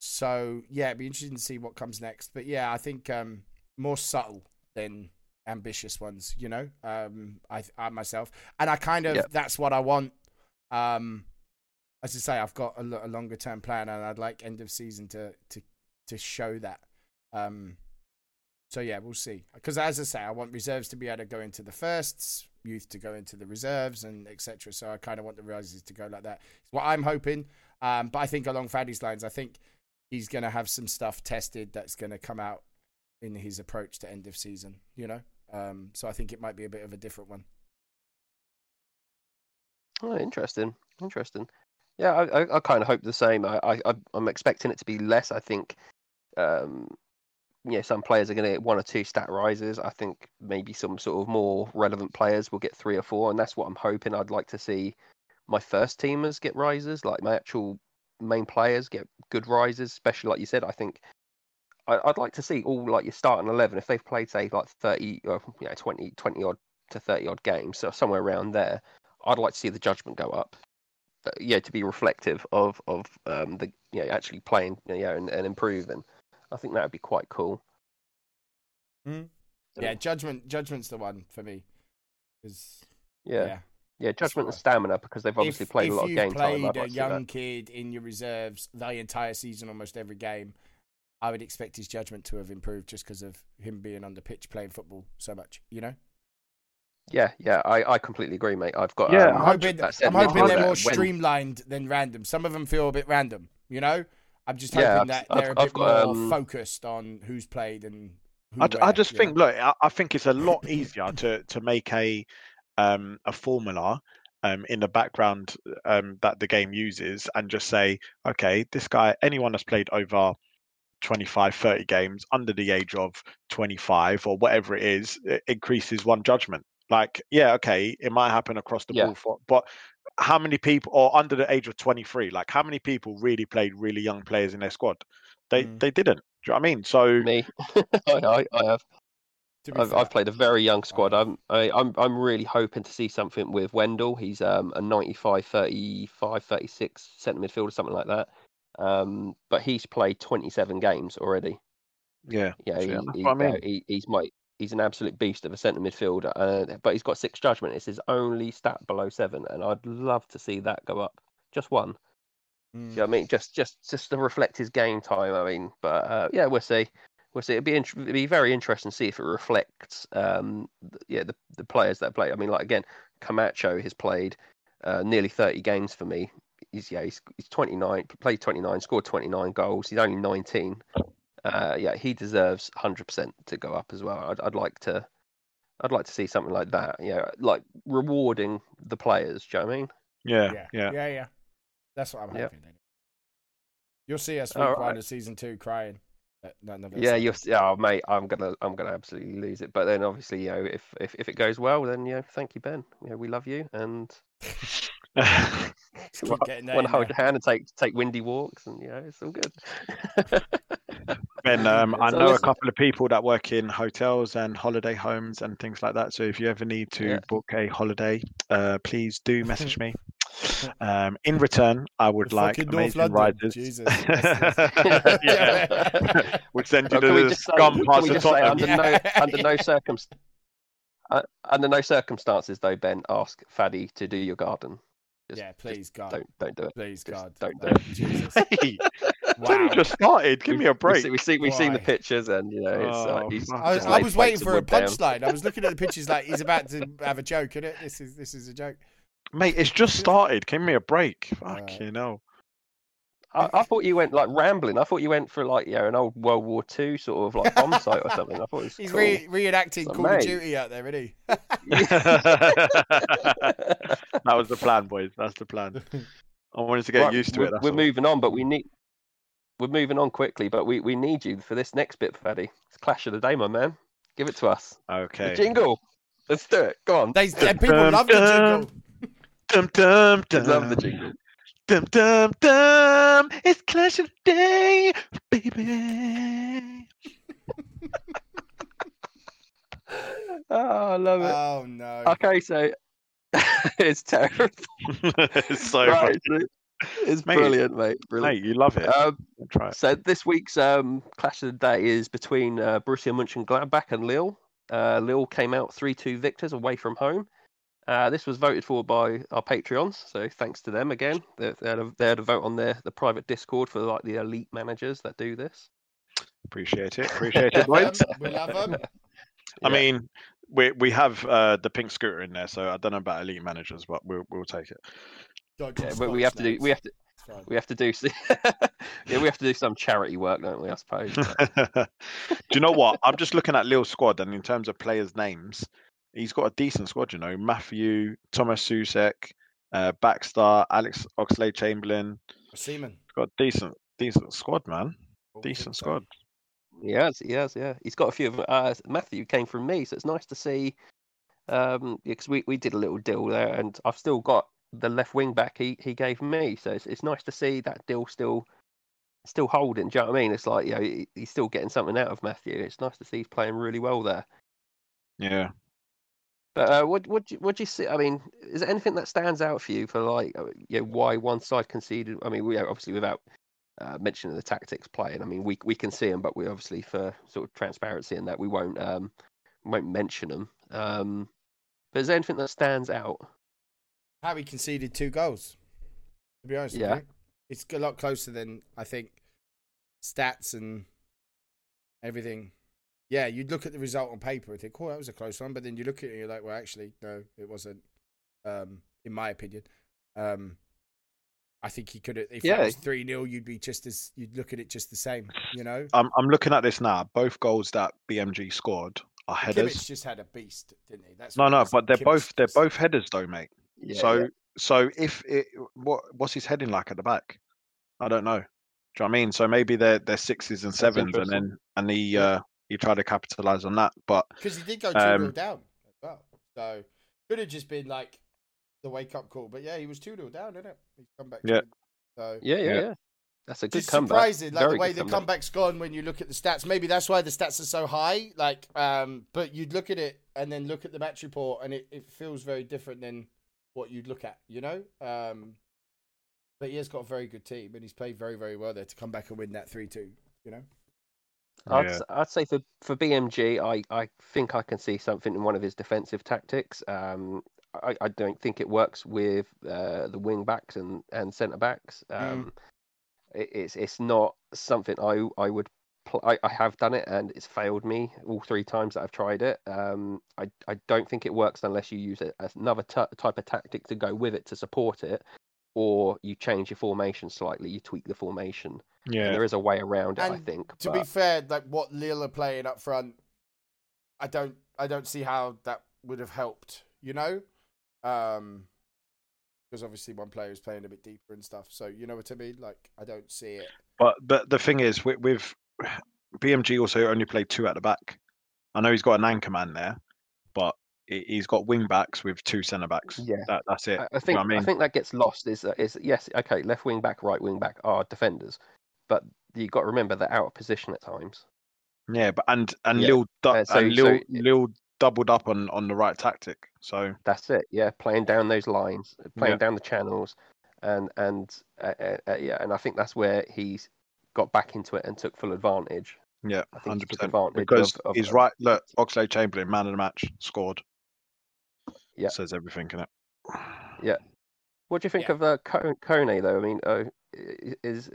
Speaker 1: so yeah, it'd be interesting to see what comes next. But yeah, I think um, more subtle than ambitious ones. You know, um, I, I myself, and I kind of
Speaker 4: Yeah.
Speaker 1: that's what I want. Um, as I say, I've got a, a longer term plan, and I'd like end of season to to to show that. Um, so yeah, we'll see. Because as I say, I want reserves to be able to go into the firsts, youth to go into the reserves, and etc. So I kind of want the rises to go like that. It's what I'm hoping. Um, but I think along Faddy's lines, I think he's going to have some stuff tested that's going to come out in his approach to end of season. You know, um, so I think it might be a bit of a different one.
Speaker 4: Oh, interesting. Interesting. Yeah, I, I, I kind of hope the same. I, I, I'm expecting it to be less. I think, um, yeah, some players are going to get one or two stat rises. I think maybe some sort of more relevant players will get three or four, and that's what I'm hoping. I'd like to see my first teamers get rises, like my actual main players get good rises, especially like you said. I think I, I'd like to see all like your starting eleven if they've played say like 30 or you know 20, 20 odd to 30 odd games, so somewhere around there. I'd like to see the judgment go up. Uh, yeah, to be reflective of of um, the you know actually playing you know and, and improving. I think that would be quite cool.
Speaker 1: Mm.
Speaker 4: So,
Speaker 1: Yeah, judgment. Judgment's the one for me. 'Cause,
Speaker 4: yeah,
Speaker 1: yeah.
Speaker 4: yeah, judgment and stamina because they've obviously
Speaker 1: if,
Speaker 4: played
Speaker 1: if
Speaker 4: a lot of
Speaker 1: you've
Speaker 4: game
Speaker 1: played
Speaker 4: time. I'd
Speaker 1: a
Speaker 4: like
Speaker 1: young
Speaker 4: that.
Speaker 1: kid in your reserves the entire season, almost every game, I would expect his judgment to have improved just because of him being on the pitch playing football so much. You know,
Speaker 4: Yeah, yeah, I, I completely agree, mate. I've got
Speaker 2: Yeah,
Speaker 1: I'm
Speaker 4: um,
Speaker 1: hoping,
Speaker 4: that
Speaker 1: I'm hoping they're more
Speaker 4: when-
Speaker 1: streamlined than random. Some of them feel a bit random. You know, I'm just hoping
Speaker 4: Yeah, I've-
Speaker 1: that
Speaker 4: I've-
Speaker 1: they're a
Speaker 4: I've
Speaker 1: bit
Speaker 4: got,
Speaker 1: more
Speaker 4: um,
Speaker 1: focused on who's played and. Who
Speaker 2: I, I just
Speaker 1: you know?
Speaker 2: think, look, I, I think it's a lot easier to to make a um a formula um in the background um that the game uses and just say, okay, this guy, anyone that's played over 25, 30 games under the age of 25 or whatever it is, it increases one judgment. Like, yeah, okay, it might happen across the
Speaker 4: Yeah.
Speaker 2: board, for, but how many people, or under the age of 23, like how many people really played really young players in their squad? They
Speaker 1: Mm.
Speaker 2: they didn't. Do you know what I mean? So
Speaker 4: Me, I, I, I have. I've. I've played a very young squad.
Speaker 1: Oh.
Speaker 4: I'm I, I'm I'm really hoping to see something with Wendell. He's um a 95, 35, 36 centre midfielder, something like that. Um, but he's played 27 games already.
Speaker 2: yeah,
Speaker 4: Yeah, he, he,
Speaker 2: what I
Speaker 4: uh,
Speaker 2: mean.
Speaker 4: he, he's my he's an absolute beast of a centre midfielder. Uh, but he's got six judgment. It's his only stat below seven, and I'd love to see that go up. Just one.
Speaker 1: Mm.
Speaker 4: You know what I mean? Just just just to reflect his game time. I mean, but uh, yeah, we'll see. We'll see. It'd be int- it'd be very interesting to see if it reflects, um, yeah, the the players that play. I mean, like again, Camacho has played uh, nearly thirty games for me. He's yeah, he's, he's twenty nine, played twenty nine, scored twenty nine goals. He's only nineteen. Uh, yeah, he deserves hundred percent to go up as well. I'd, I'd like to, I'd like to see something like that. Yeah, like rewarding the players. Do you know what I mean?
Speaker 2: Yeah,
Speaker 1: yeah,
Speaker 2: yeah.
Speaker 1: yeah, yeah. That's what I'm
Speaker 4: Yep.
Speaker 1: hoping. You'll see us
Speaker 4: All
Speaker 1: week
Speaker 4: right.
Speaker 1: season two crying. at none.
Speaker 4: Yeah, you're. Yeah, oh, mate, I'm gonna, I'm gonna absolutely lose it. But then, obviously, you know, if if, if it goes well, then you know, thank you, Ben. You know, we love you, and
Speaker 1: Just keep getting that
Speaker 4: want to hold your hand and take take windy walks, and you know, it's all good.
Speaker 2: Ben, um, I
Speaker 4: So
Speaker 2: know a couple of people that work in hotels and holiday homes and things like that. So if you ever need to
Speaker 4: Yeah.
Speaker 2: book a holiday, uh, please do message me. Um, in return, I would
Speaker 1: The
Speaker 2: like
Speaker 1: fucking North
Speaker 2: amazing
Speaker 1: London.
Speaker 2: riders.
Speaker 1: Jesus.
Speaker 2: yeah. we'll send you
Speaker 4: Or can we
Speaker 2: the
Speaker 4: just say,
Speaker 2: scum
Speaker 4: can
Speaker 2: past
Speaker 4: we
Speaker 2: the
Speaker 4: just under no under no circumst- uh, under no circumstances though, Ben, ask Faddy to do your garden. Just-
Speaker 1: yeah, please God,
Speaker 4: Don't don't do it.
Speaker 1: please
Speaker 4: just
Speaker 1: God,
Speaker 4: don't do
Speaker 1: Uh,
Speaker 4: it.
Speaker 1: Jesus.
Speaker 2: Hey, it's
Speaker 1: Wow.
Speaker 2: only just started. Give me a break.
Speaker 4: see, we see we've seen the pictures, and you know, it's
Speaker 2: Oh,
Speaker 4: like he's.
Speaker 1: I was, I was waiting for a punchline. I was looking at the pictures like he's about to have a joke in it. This is this is a joke.
Speaker 2: Mate, it's just started. Give me a break.
Speaker 1: Alright.
Speaker 2: Fuck you know.
Speaker 4: I, I thought you went like rambling. I thought you went for like you know an old World War Two sort of like bomb site or something. I thought it was
Speaker 1: He's
Speaker 4: cool.
Speaker 1: re- reenacting
Speaker 4: So,
Speaker 1: Call of. Duty out there, isn't he?
Speaker 2: that was the plan, boys. That's the plan. I wanted to get
Speaker 4: Right,
Speaker 2: used to
Speaker 4: we're,
Speaker 2: it.
Speaker 4: We're
Speaker 2: all.
Speaker 4: moving on, but we need we're moving on quickly, but we, we need you for this next bit, Faddy. It's Clash of the Day, my man. Give it to us.
Speaker 2: Okay.
Speaker 4: The jingle. Let's do it. Go on.
Speaker 1: They, and people
Speaker 2: Dum,
Speaker 1: love the jingle.
Speaker 2: Dum dum dum.
Speaker 4: Love the jingle.
Speaker 2: Dum dum dum. It's Clash of the Day, baby.
Speaker 4: Oh, I love it.
Speaker 1: Oh no.
Speaker 4: okay, so it's terrible.
Speaker 2: it's so
Speaker 4: Right,
Speaker 2: funny.
Speaker 4: it's- it's
Speaker 2: Mate,
Speaker 4: brilliant, mate. Brilliant.
Speaker 2: Mate, you love it.
Speaker 4: Um,
Speaker 2: Try it.
Speaker 4: So this week's um, clash of the day is between uh, Borussia Mönchengladbach and Lille. Uh, Lille came out three-two victors away from home. Uh, this was voted for by our Patreons, so thanks to them again. They, they, had a, they had a vote on their the private Discord for like the elite managers that do this.
Speaker 2: Appreciate it. Appreciate it, boys.
Speaker 1: we love them.
Speaker 2: I
Speaker 4: Yeah.
Speaker 2: mean, we we have uh, the pink scooter in there, so I don't know about elite managers, but we'll we'll take it.
Speaker 4: Yeah, but we have to do we have to we have to do yeah we have to do some charity work, don't we? I suppose.
Speaker 2: do you know what? I'm just looking at Lille's squad, and in terms of players' names, he's got a decent squad. You know, Matthew, Thomas Souček, uh, Baxter, Alex Oxlade Chamberlain.
Speaker 1: Seaman.
Speaker 2: Got a decent decent squad, man.
Speaker 1: What
Speaker 2: Decent squad.
Speaker 4: He has, he has, yeah. He's got a few of Uh, Matthew came from me, so it's nice to see. Um, because we, we did a little deal there, and I've still got the left wing back he, he gave me, so it's, it's nice to see that deal still still holding. Do you know what I mean? It's like you know he, he's still getting something out of Matthew. It's nice to see he's playing really well there.
Speaker 2: Yeah.
Speaker 4: But uh, what what do you, what do you see? I mean, is there anything that stands out for you for like uh, you know why one side conceded? I mean, we obviously without uh, mentioning the tactics playing. I mean, we we can see them, but we obviously for sort of transparency and that we won't um won't mention them. Um, but is there anything that stands out?
Speaker 1: Harry conceded two goals. To be honest
Speaker 4: Yeah.
Speaker 1: It's a lot closer than I think stats and everything. Yeah, you'd look at the result on paper and think, oh, that was a close one. But then you look at it and you're like, well, actually, no, it wasn't, um, in my opinion. Um, I think he could have. If
Speaker 4: Yeah.
Speaker 1: was three 0 you'd be just as you'd look at it just the same. You know,
Speaker 2: I'm I'm looking at this now. Both goals that BMG scored are headers.
Speaker 1: Kimmich just had a beast, didn't he? That's
Speaker 2: No, no, but they're
Speaker 1: Kimmich
Speaker 2: both they're both headers though, mate.
Speaker 4: Yeah,
Speaker 2: so
Speaker 4: yeah.
Speaker 2: so if it what what's his heading like at the back? I don't know. Do you know what I mean? So maybe they're they're sixes and
Speaker 4: That's
Speaker 2: sevens, and then and he
Speaker 4: Yeah.
Speaker 2: uh he tried to capitalize on that. But
Speaker 1: because he did go two 0
Speaker 2: Um,
Speaker 1: down as well. So could have just been like the wake up call, but yeah, he was two 0 down, didn't it? He's come back.
Speaker 2: Yeah.
Speaker 1: So
Speaker 4: yeah, yeah,
Speaker 2: Yeah.
Speaker 4: yeah. That's a good
Speaker 1: just
Speaker 4: comeback.
Speaker 1: surprising, like
Speaker 4: Very
Speaker 1: the way the
Speaker 4: comeback.
Speaker 1: comeback's gone when you look at the stats. Maybe that's why the stats are so high. Like, um, but you'd look at it and then look at the match report, and it, it feels very different than what you'd look at. You know, um, but he has got a very good team, and he's played very, very well there to come back and win that three two. You know,
Speaker 4: I'd,
Speaker 2: Yeah.
Speaker 4: I'd say for, for BMG, I, I think I can see something in one of his defensive tactics. Um, I, I don't think it works with uh, the wing backs and, and centre backs. Um, it, it's it's not something I I would. Pl- I, I have done it and it's failed me all three times that I've tried it. Um, I I don't think it works unless you use it another t- type of tactic to go with it to support it, or you change your formation slightly. You tweak the formation. And
Speaker 2: yeah,
Speaker 4: there is a way around it, I think.
Speaker 1: to
Speaker 4: but-
Speaker 1: be fair, like what Lille are playing up front, I don't, I don't see how that would have helped. You know, um, because obviously one player is playing a bit deeper and stuff. So you know what I mean. Like I don't see it.
Speaker 2: but but the thing is with, with BMG also only played two at the back. I know he's got an anchor man there, but he- he's got wing backs with two centre backs.
Speaker 4: Yeah.
Speaker 2: that, that's it.
Speaker 4: I- I
Speaker 2: You know
Speaker 4: think
Speaker 2: what I
Speaker 4: think that gets lost. Is is yes, okay, left wing back, right wing back are defenders, but you've got to remember they're out of position at times.
Speaker 2: Yeah, but and and
Speaker 4: Yeah.
Speaker 2: Lille du-
Speaker 4: Uh, so-
Speaker 2: and Lille,
Speaker 4: so-
Speaker 2: Lille doubled up on on the right tactic. So
Speaker 4: That's it. Yeah, playing down those lines, playing
Speaker 2: Yeah.
Speaker 4: down the channels, and and uh, uh, uh, yeah, and I think that's where he's got back into it and took full advantage.
Speaker 2: yeah,
Speaker 4: I think
Speaker 2: hundred percent. Because
Speaker 4: of, of
Speaker 2: he's right. Look, Oxlade Chamberlain, man of the match, scored.
Speaker 4: Yeah.
Speaker 2: says everything in it. Yeah.
Speaker 4: What do you think
Speaker 1: Yeah.
Speaker 4: of uh, Ko- Kone though? I mean, uh, is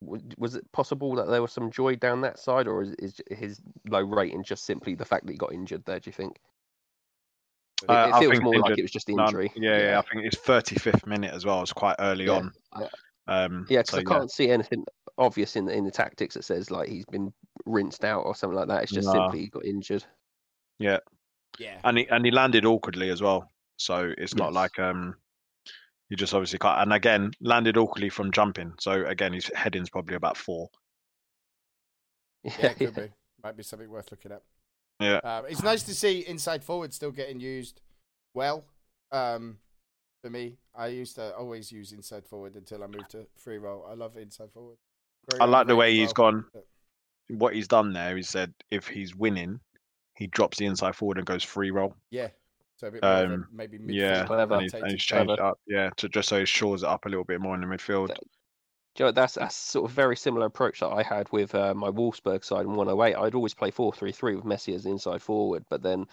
Speaker 4: was it possible that there was some joy down that side, or is, is his low rating just simply the fact that he got injured there? Do you think? It,
Speaker 2: Uh,
Speaker 4: it feels more like it was just
Speaker 2: No,
Speaker 4: injury.
Speaker 2: yeah, yeah, I think it's thirty fifth minute as well. It's quite early
Speaker 4: Yeah.
Speaker 2: on.
Speaker 4: Yeah.
Speaker 2: Um,
Speaker 4: Yeah, because
Speaker 2: so,
Speaker 4: I can't see anything obvious in the, in the tactics that says like he's been rinsed out or something like that. It's just
Speaker 2: Nah.
Speaker 4: simply he got injured.
Speaker 1: Yeah.
Speaker 2: And he and he landed awkwardly as well. So it's not
Speaker 4: Yes.
Speaker 2: like um he just obviously can't. And again, landed awkwardly from jumping. So again, his heading's probably about four.
Speaker 1: Yeah,
Speaker 4: Yeah,
Speaker 1: it could be. Might be something worth looking at.
Speaker 2: Yeah.
Speaker 1: Um, it's nice to see inside forward still getting used well. Um, for me, I used to always use inside forward until I moved to free role. I love inside forward. Very
Speaker 2: I like the way
Speaker 1: underrated
Speaker 2: he's
Speaker 1: role.
Speaker 2: gone. What he's done there, he said if he's winning, he drops the inside forward and goes free role.
Speaker 1: Yeah. So a bit more of a
Speaker 2: Um,
Speaker 1: maybe
Speaker 2: Yeah,
Speaker 1: midfield
Speaker 4: Clever.
Speaker 2: and he's, and he's changed it up. Yeah, to just so he shores it up a little bit more in the midfield.
Speaker 4: That- Do you know, that's that's sort of very similar approach that I had with uh, my Wolfsburg side in 108. I'd always play 4-3-3 with Messi as the inside forward, but then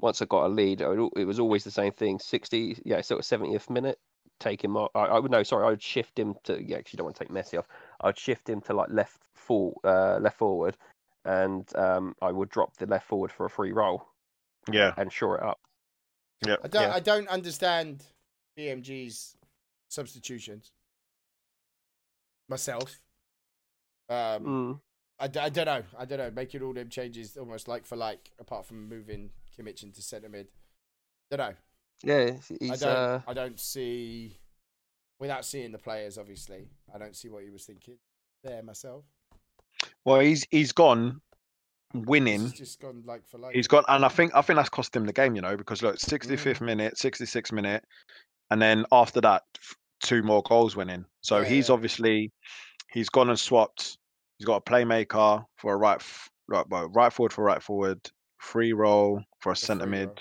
Speaker 4: once I got a lead, I would, it was always the same thing. 60, yeah, sort of 70th minute, take him off. I, I would no, sorry, I would shift him to. Yeah, actually, don't want to take Messi off. I'd shift him to like left full, uh, left forward, and um, I would drop the left forward for a free role
Speaker 2: Yeah,
Speaker 4: and shore it up.
Speaker 2: yeah.
Speaker 1: I don't.
Speaker 4: Yeah.
Speaker 1: I don't understand BMG's substitutions myself. Um,
Speaker 4: Mm.
Speaker 1: I, d- I don't know. I don't know. Making all them changes almost like for like, apart from moving Kimmich into centre mid. I don't know.
Speaker 4: Yeah,
Speaker 1: I don't.
Speaker 4: uh,
Speaker 1: I don't see. Without seeing the players, obviously, I don't see what he was thinking there myself.
Speaker 2: Well, he's he's gone
Speaker 1: He's
Speaker 2: winning.
Speaker 1: just gone like for like.
Speaker 2: He's gone, and I think I think that's cost him the game. You know, because look, 65th
Speaker 1: Mm.
Speaker 2: minute, sixty sixth minute, and then after that, two more goals went in. So
Speaker 1: Yeah,
Speaker 2: he's
Speaker 1: yeah.
Speaker 2: obviously he's gone and swapped. He's got a playmaker for a right, right, well, right forward for right forward, free role for a centre mid.
Speaker 1: roll.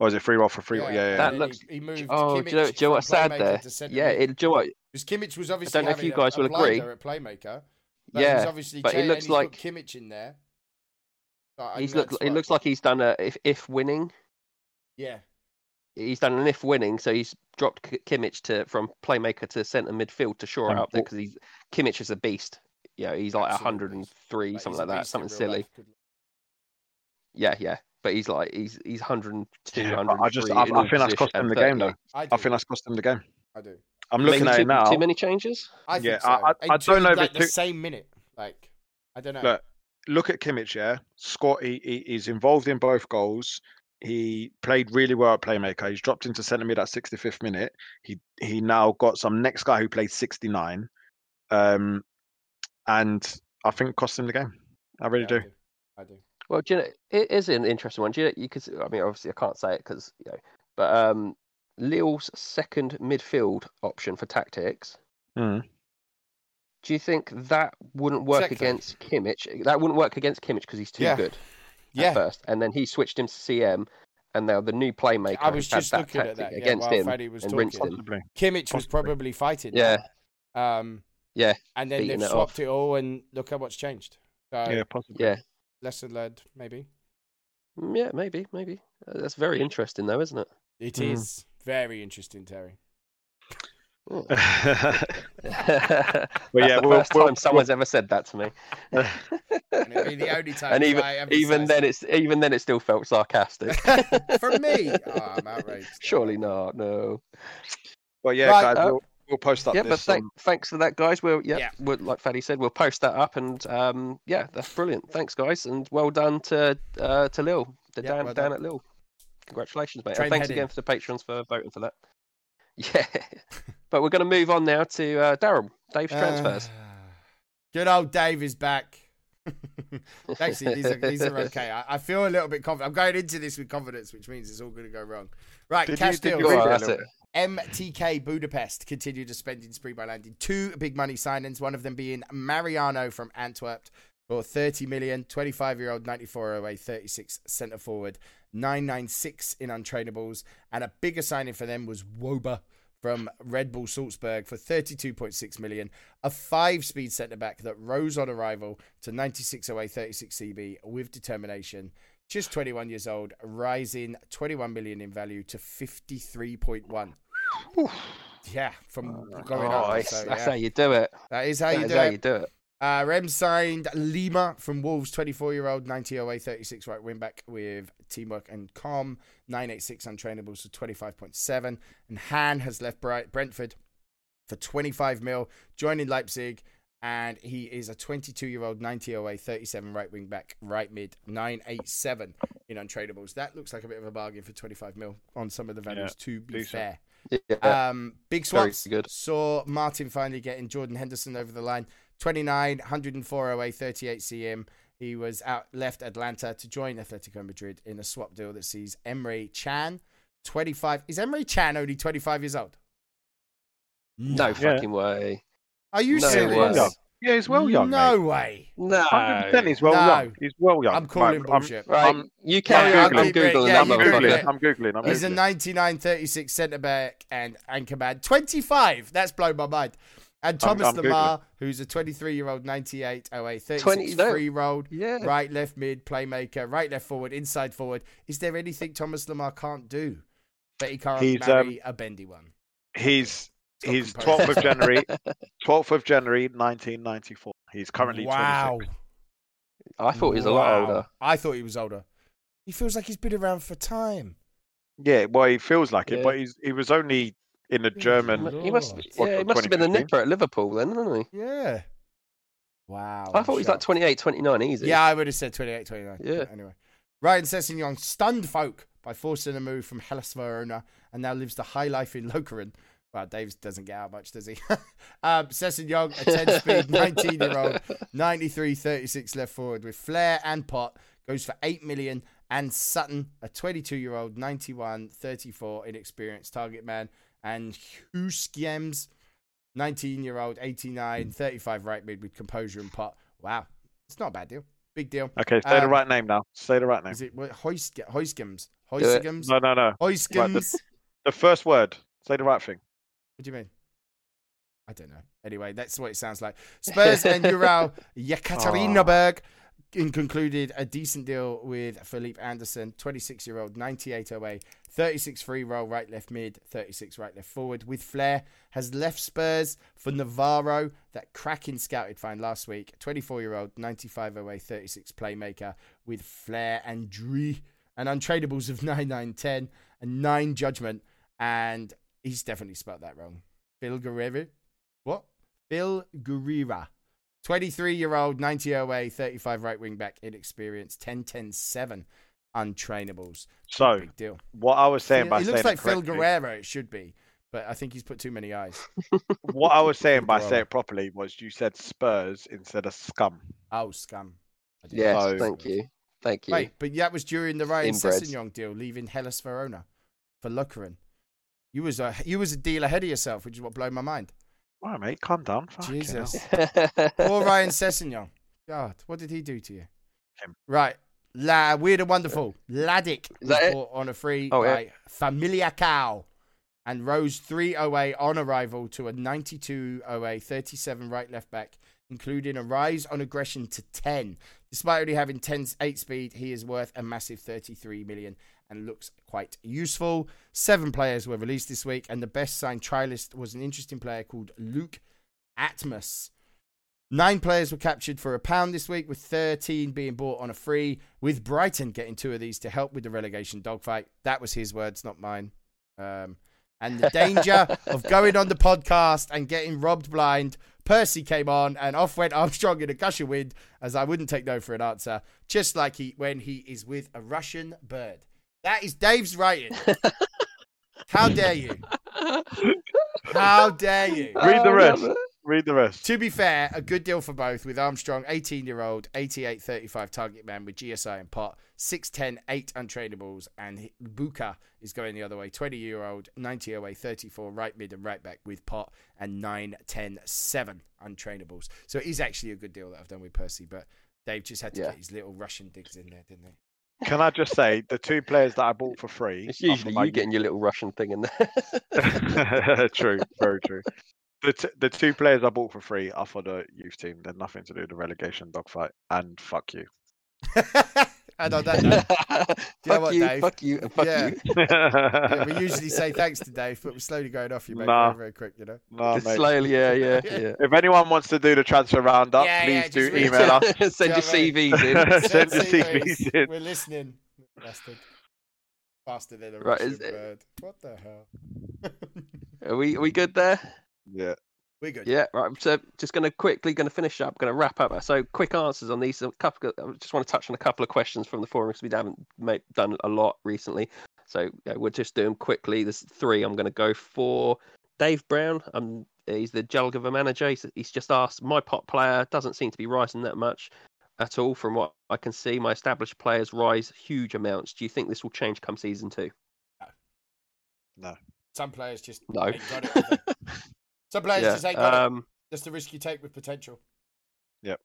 Speaker 2: Or is it free role for free? roll? Yeah, yeah.
Speaker 1: and
Speaker 4: That
Speaker 1: then
Speaker 4: looks-
Speaker 1: He, he moved.
Speaker 4: Oh, do you know,
Speaker 1: Kimmich
Speaker 4: do you know what's sad there? Yeah,
Speaker 1: mid.
Speaker 4: it, do you know what?
Speaker 1: Because Kimmich was obviously I don't
Speaker 4: know if you guys
Speaker 1: a,
Speaker 4: will agree.
Speaker 1: blinder at playmaker. But
Speaker 4: Yeah,
Speaker 1: he's obviously
Speaker 4: but it
Speaker 1: cha- and
Speaker 4: looks
Speaker 1: he's got
Speaker 4: like-
Speaker 1: Kimmich in there. So
Speaker 4: He's
Speaker 1: think
Speaker 4: look. It
Speaker 1: what-
Speaker 4: looks like he's done a if if winning.
Speaker 1: yeah,
Speaker 4: He's done an if winning, so he's dropped K- Kimmich to from playmaker to centre midfield to shore
Speaker 2: And
Speaker 4: it up there because he's Kimmich is a beast. Yeah, he's like
Speaker 1: Absolute
Speaker 4: 103,
Speaker 1: Like,
Speaker 4: something like that, something silly.
Speaker 1: life.
Speaker 4: Yeah, yeah. But he's like he's he's 102,
Speaker 2: Yeah, I just I,
Speaker 4: in
Speaker 2: I
Speaker 4: all
Speaker 2: think that's cost him the game though.
Speaker 1: I do.
Speaker 2: I think that's cost him the game.
Speaker 1: I do.
Speaker 2: I'm looking
Speaker 4: Maybe
Speaker 2: at
Speaker 4: too,
Speaker 2: it now.
Speaker 4: Too many changes.
Speaker 1: I think
Speaker 2: Yeah,
Speaker 1: so.
Speaker 2: I- I- I don't know if
Speaker 1: like
Speaker 2: it's
Speaker 1: the
Speaker 2: too-
Speaker 1: same minute. Like I don't know.
Speaker 2: Look, look at Kimmich, yeah. Scott, he, he, he's involved in both goals. He played really well at playmaker. He's dropped into centre mid at 65th minute. He he now got some next guy who played 69, um, and I think cost him the game. I really
Speaker 1: Yeah,
Speaker 2: do.
Speaker 1: I do.
Speaker 4: Well, do you know, it is an interesting one. Do you know, you could, I mean, obviously, I can't say it because, you know, but um, Lille's second midfield option for tactics.
Speaker 2: Mm.
Speaker 4: Do you think that wouldn't work
Speaker 1: Exactly.
Speaker 4: against Kimmich? That wouldn't work against Kimmich because he's too
Speaker 1: Yeah.
Speaker 4: good
Speaker 1: Yeah.
Speaker 4: first, and then he switched him to CM, and now the new playmaker
Speaker 1: I was
Speaker 4: has had
Speaker 1: just
Speaker 4: that
Speaker 1: looking at
Speaker 4: tactic
Speaker 1: that yeah,
Speaker 4: against
Speaker 1: while
Speaker 4: him
Speaker 1: Freddie was
Speaker 4: and
Speaker 1: talking.
Speaker 4: rinsed him.
Speaker 2: Possibly.
Speaker 1: Kimmich was probably fighting.
Speaker 4: Yeah,
Speaker 1: Um,
Speaker 4: Yeah,
Speaker 1: and then they've
Speaker 4: it
Speaker 1: swapped
Speaker 4: off.
Speaker 1: it all, and look at what's changed. So
Speaker 2: Yeah, possibly.
Speaker 4: yeah,
Speaker 1: lesson learned, maybe.
Speaker 4: Mm, yeah, maybe, maybe. Uh, That's very interesting, though, isn't it?
Speaker 1: It
Speaker 2: Mm.
Speaker 1: is very interesting, Terry.
Speaker 4: Yeah.
Speaker 2: But
Speaker 4: That's
Speaker 2: yeah,
Speaker 4: the
Speaker 2: we'll-
Speaker 4: first
Speaker 2: we'll-
Speaker 4: time someone's ever said that to me.
Speaker 1: And it'll be the only time.
Speaker 4: and even even
Speaker 1: say
Speaker 4: then, it's even then it still felt sarcastic.
Speaker 1: so. from me. Oh, I'm outraged.
Speaker 4: Surely not. No.
Speaker 2: but yeah,
Speaker 1: Right,
Speaker 2: guys,
Speaker 4: uh,
Speaker 2: we'll, we'll post up
Speaker 4: Yeah, but
Speaker 2: this.
Speaker 4: thank,
Speaker 2: on-
Speaker 4: thanks for that, guys. We'll yeah,
Speaker 1: Yeah.
Speaker 4: We'll, like Faddy said, we'll post that up, and um, yeah, that's brilliant. Thanks, guys, and well done to uh, to Lille, the
Speaker 1: Yeah,
Speaker 4: Dan
Speaker 1: well
Speaker 4: Dan at Lille. Congratulations, mate.
Speaker 1: Train
Speaker 4: and thanks again
Speaker 1: in.
Speaker 4: for the patrons for voting for that. Yeah, but we're going to move on now to uh, Daryl, Dave's transfers.
Speaker 1: Ah, Good old Dave is back. Actually, these are, these are okay. I, I feel a little bit confident. I'm going into this with confidence, which means it's all going to go wrong. Right,
Speaker 2: Did
Speaker 1: cash
Speaker 2: did you
Speaker 1: deals.
Speaker 2: read it a
Speaker 4: that's
Speaker 2: little
Speaker 4: it.
Speaker 1: MTK Budapest continued a spending spree by landing two big money signings, one of them being Mariano from Antwerp for 30 million, 25 year old 94 away, 36 centre forward, 996 in untrainables, and a bigger signing for them was Wöber from Red Bull Salzburg for 32.6 million, a five speed centre back that rose on arrival to 96 away, 36 CB with determination just 21 years old, rising 21 million in value to 53.1. Yeah, from uh, going
Speaker 4: Oh,
Speaker 1: up.
Speaker 4: that's,
Speaker 1: So,
Speaker 4: that's
Speaker 1: yeah.
Speaker 4: how you do it.
Speaker 1: That is how
Speaker 4: That
Speaker 1: you
Speaker 4: is
Speaker 1: do
Speaker 4: how
Speaker 1: it.
Speaker 4: you do it.
Speaker 1: Uh, Rem signed Lima from Wolves, 24 year old, 90 away, 36 right wing back with teamwork and calm, 986 untrainables to 25.7. And Han has left Bright- Brentford for 25 mil, joining Leipzig. And he is a 22 year old, 90 away, 37 right wing back, right mid, 987 in untrainables. That looks like a bit of a bargain for 25 mil on some of the values, to be
Speaker 2: decent.
Speaker 1: fair.
Speaker 4: Yeah.
Speaker 1: Um, big
Speaker 4: Very
Speaker 1: swaps.
Speaker 4: good.
Speaker 1: Saw Martin finally getting Jordan Henderson over the line. 29, 104 away, 38 CM. He was out left Atalanta to join Atletico Madrid in a swap deal that sees Emre Can, 25. Is Emre Can only 25 years old?
Speaker 4: no fucking way.
Speaker 1: Are you
Speaker 4: No
Speaker 1: serious?
Speaker 4: way.
Speaker 2: Yeah, he's well young.
Speaker 1: No
Speaker 2: mate.
Speaker 1: way.
Speaker 4: No.
Speaker 2: 100% he's well
Speaker 1: No.
Speaker 2: young. He's well young.
Speaker 1: I'm calling
Speaker 2: Right, I'm-
Speaker 1: bullshit.
Speaker 4: Right,
Speaker 2: I'm-
Speaker 4: you carry
Speaker 1: Yeah,
Speaker 4: on.
Speaker 1: I'm
Speaker 4: I'm
Speaker 1: Googling-
Speaker 4: googling
Speaker 1: yeah,
Speaker 2: I'm
Speaker 1: you Google
Speaker 4: motherfucker.
Speaker 2: googling. I'm googling. I'm
Speaker 1: He's a
Speaker 2: googling.
Speaker 1: 99 36 centre back and anchor man. 25. That's blown my mind. And
Speaker 2: I'm-
Speaker 1: Thomas
Speaker 2: I'm
Speaker 1: Lemar, who's a 23 year old, 98 08, 36
Speaker 4: 20 no.
Speaker 1: free.
Speaker 4: Yeah.
Speaker 1: right, left, mid, playmaker, right, left, forward, inside, forward. Is there anything Thomas Lemar can't do? But he can't
Speaker 2: He's,
Speaker 1: marry um, a bendy one.
Speaker 2: He's
Speaker 1: It's
Speaker 2: he's
Speaker 1: composure.
Speaker 2: 12th of January. 12th of January, 1994. He's currently
Speaker 1: wow.
Speaker 2: 26.
Speaker 4: I thought he was a lot older.
Speaker 1: I thought he was older. He feels like he's been around for time.
Speaker 2: Yeah, well, he feels like it, but he's he was only in the German.
Speaker 1: lord.
Speaker 4: He must, yeah, he must have been a
Speaker 2: 2015?
Speaker 4: nipper at Liverpool then, wasn't he?
Speaker 1: Yeah. Wow.
Speaker 4: I
Speaker 1: I'm
Speaker 4: thought he was like
Speaker 1: shocked.
Speaker 4: 28, 29 easy.
Speaker 1: Yeah, I would have said 28, 29.
Speaker 4: Yeah.
Speaker 1: But Anyway. Ryan Sessegnon stunned folk by forcing a move from Hellas Verona and now lives the high life in Lokeren. Well, Dave doesn't get out much, does he? um, Sessegnon, a 10 speed, 19 year old, 93 36 left forward with flair and pot, goes for 8 million. And Sutton, a 22 year old, 91 34 inexperienced target man. And Huskiems, 19 year old, 89 35 right mid with composure and pot. Wow. It's not a bad deal. Big deal.
Speaker 2: Okay, say the
Speaker 1: Um,
Speaker 2: right name now. Say the right name.
Speaker 1: Is it Hoyskims?
Speaker 4: it.
Speaker 2: No, no, no.
Speaker 1: Hoyskims?
Speaker 2: The first word. Say the right thing.
Speaker 1: What do you mean? I don't know. Anyway, that's what it sounds like. Spurs and Ural Yekaterinburg in concluded a decent deal with Felipe Anderson, 26 year old, 98 away, 36 free role, right left mid, 36 right left forward. With flair, has left Spurs for Navarro, that cracking scouted find last week. 24 year old, 95 away, 36 playmaker with flair and Dree and untradables of 9 9 10 and 9 judgment. And he's definitely spelt that wrong. Phil Guerrero. What? Phil Guerrera. 23 year old, 90 OA, 35 right wing back, inexperienced, 10 10 7 untrainables.
Speaker 2: So
Speaker 1: Big deal.
Speaker 2: what I was saying
Speaker 1: He,
Speaker 2: by
Speaker 1: he
Speaker 2: saying
Speaker 1: looks
Speaker 2: it
Speaker 1: like Phil Guerrero, it should be, but I think he's put too many eyes.
Speaker 2: What I was saying by saying it properly was you said Spurs instead of scum.
Speaker 1: Oh, scum.
Speaker 4: Yes,
Speaker 2: So-
Speaker 4: thank you, thank you.
Speaker 1: Wait, but that was during the Ryan
Speaker 4: Inbreds.
Speaker 1: Sessegnon deal, leaving Hellas Verona for Lokeren. You was a you was a deal ahead of yourself, which is what blew my mind.
Speaker 2: All right, mate, calm down. Fucking
Speaker 1: Jesus.
Speaker 2: hell.
Speaker 1: Poor Ryan Sessegnon. God, what did he do to you?
Speaker 2: Him.
Speaker 1: Right. La weird and wonderful. Laddick was
Speaker 4: Is that it?
Speaker 1: on a free
Speaker 4: Oh, yeah.
Speaker 1: by Familia Cow and rose 3 OA on arrival to a 92 OA 37 right left back, including a rise on aggression to 10. Despite only having 10 8 speed, he is worth a massive 33 million and looks quite useful. Seven players were released this week, and the best signed trialist was an interesting player called Luke Atmos. Nine players were captured for a pound this week, with 13 being bought on a free, with Brighton getting two of these to help with the relegation dogfight. That was his words, not mine. Um, and the danger of going on the podcast and getting robbed blind. Percy came on and off went Armstrong in a gush of wind, as I wouldn't take no for an answer, just like he when he is with a Russian bird. That is Dave's writing. How dare you? How dare you?
Speaker 2: Read the
Speaker 4: Oh,
Speaker 2: rest. Read the rest.
Speaker 1: To be fair, a good deal for both with Armstrong, 18 year old, 88 35 target man with GSI and pot, 6'10, 8 untrainables, and Buka is going the other way, 20 year old, 90 away, 34 right mid and right back with pot, and 9 10 7 untrainables. So it is actually a good deal that I've done with Percy, but Dave just had to
Speaker 4: Yeah.
Speaker 1: get his little Russian digs in there, didn't he?
Speaker 2: Can I just say the two players that I bought for free?
Speaker 4: It's usually
Speaker 2: from my
Speaker 4: you getting your little Russian thing in there.
Speaker 2: true, very true. The t- the two players I bought for free are for the youth team. They're nothing to do with the relegation dogfight. And fuck you.
Speaker 1: and on that note, you know
Speaker 4: fuck
Speaker 1: what,
Speaker 4: you,
Speaker 1: Dave?
Speaker 4: fuck you, fuck
Speaker 1: Yeah.
Speaker 4: you.
Speaker 1: yeah, we usually say thanks to Dave, but we're slowly going off you, mate.
Speaker 2: Nah.
Speaker 1: Very, very quick, you know.
Speaker 2: no,
Speaker 4: Just
Speaker 2: mate.
Speaker 4: slowly, yeah, yeah, yeah.
Speaker 2: If anyone wants to do the transfer roundup,
Speaker 1: Yeah,
Speaker 2: please
Speaker 1: yeah,
Speaker 2: do email
Speaker 1: out.
Speaker 2: us.
Speaker 4: Send your CVs in.
Speaker 2: Send your
Speaker 1: CVs.
Speaker 2: CVs in.
Speaker 1: We're listening. Bastard. Faster than a
Speaker 4: Right,
Speaker 1: Russian
Speaker 4: is it-
Speaker 1: bird. What the hell?
Speaker 4: Are we are we good there?
Speaker 2: Yeah.
Speaker 1: We're good.
Speaker 4: Yeah, right. So just going to quickly going to finish up, going to wrap up. So quick answers on these. A couple. I just want to touch on a couple of questions from the forum because we haven't made, done a lot recently. So yeah, we'll just do them quickly. There's three. I'm going to go for Dave Brown. Um, he's the Jelgava manager. He's, he's just asked. My pot player doesn't seem to be rising that much at all from what I can see. My established players rise huge amounts. Do you think this will change come season two? No.
Speaker 1: Some players just
Speaker 4: No.
Speaker 1: ain't got it. have they? Some players
Speaker 4: yeah.
Speaker 1: just ain't got it.
Speaker 4: Um,
Speaker 1: That's the risk you take with potential.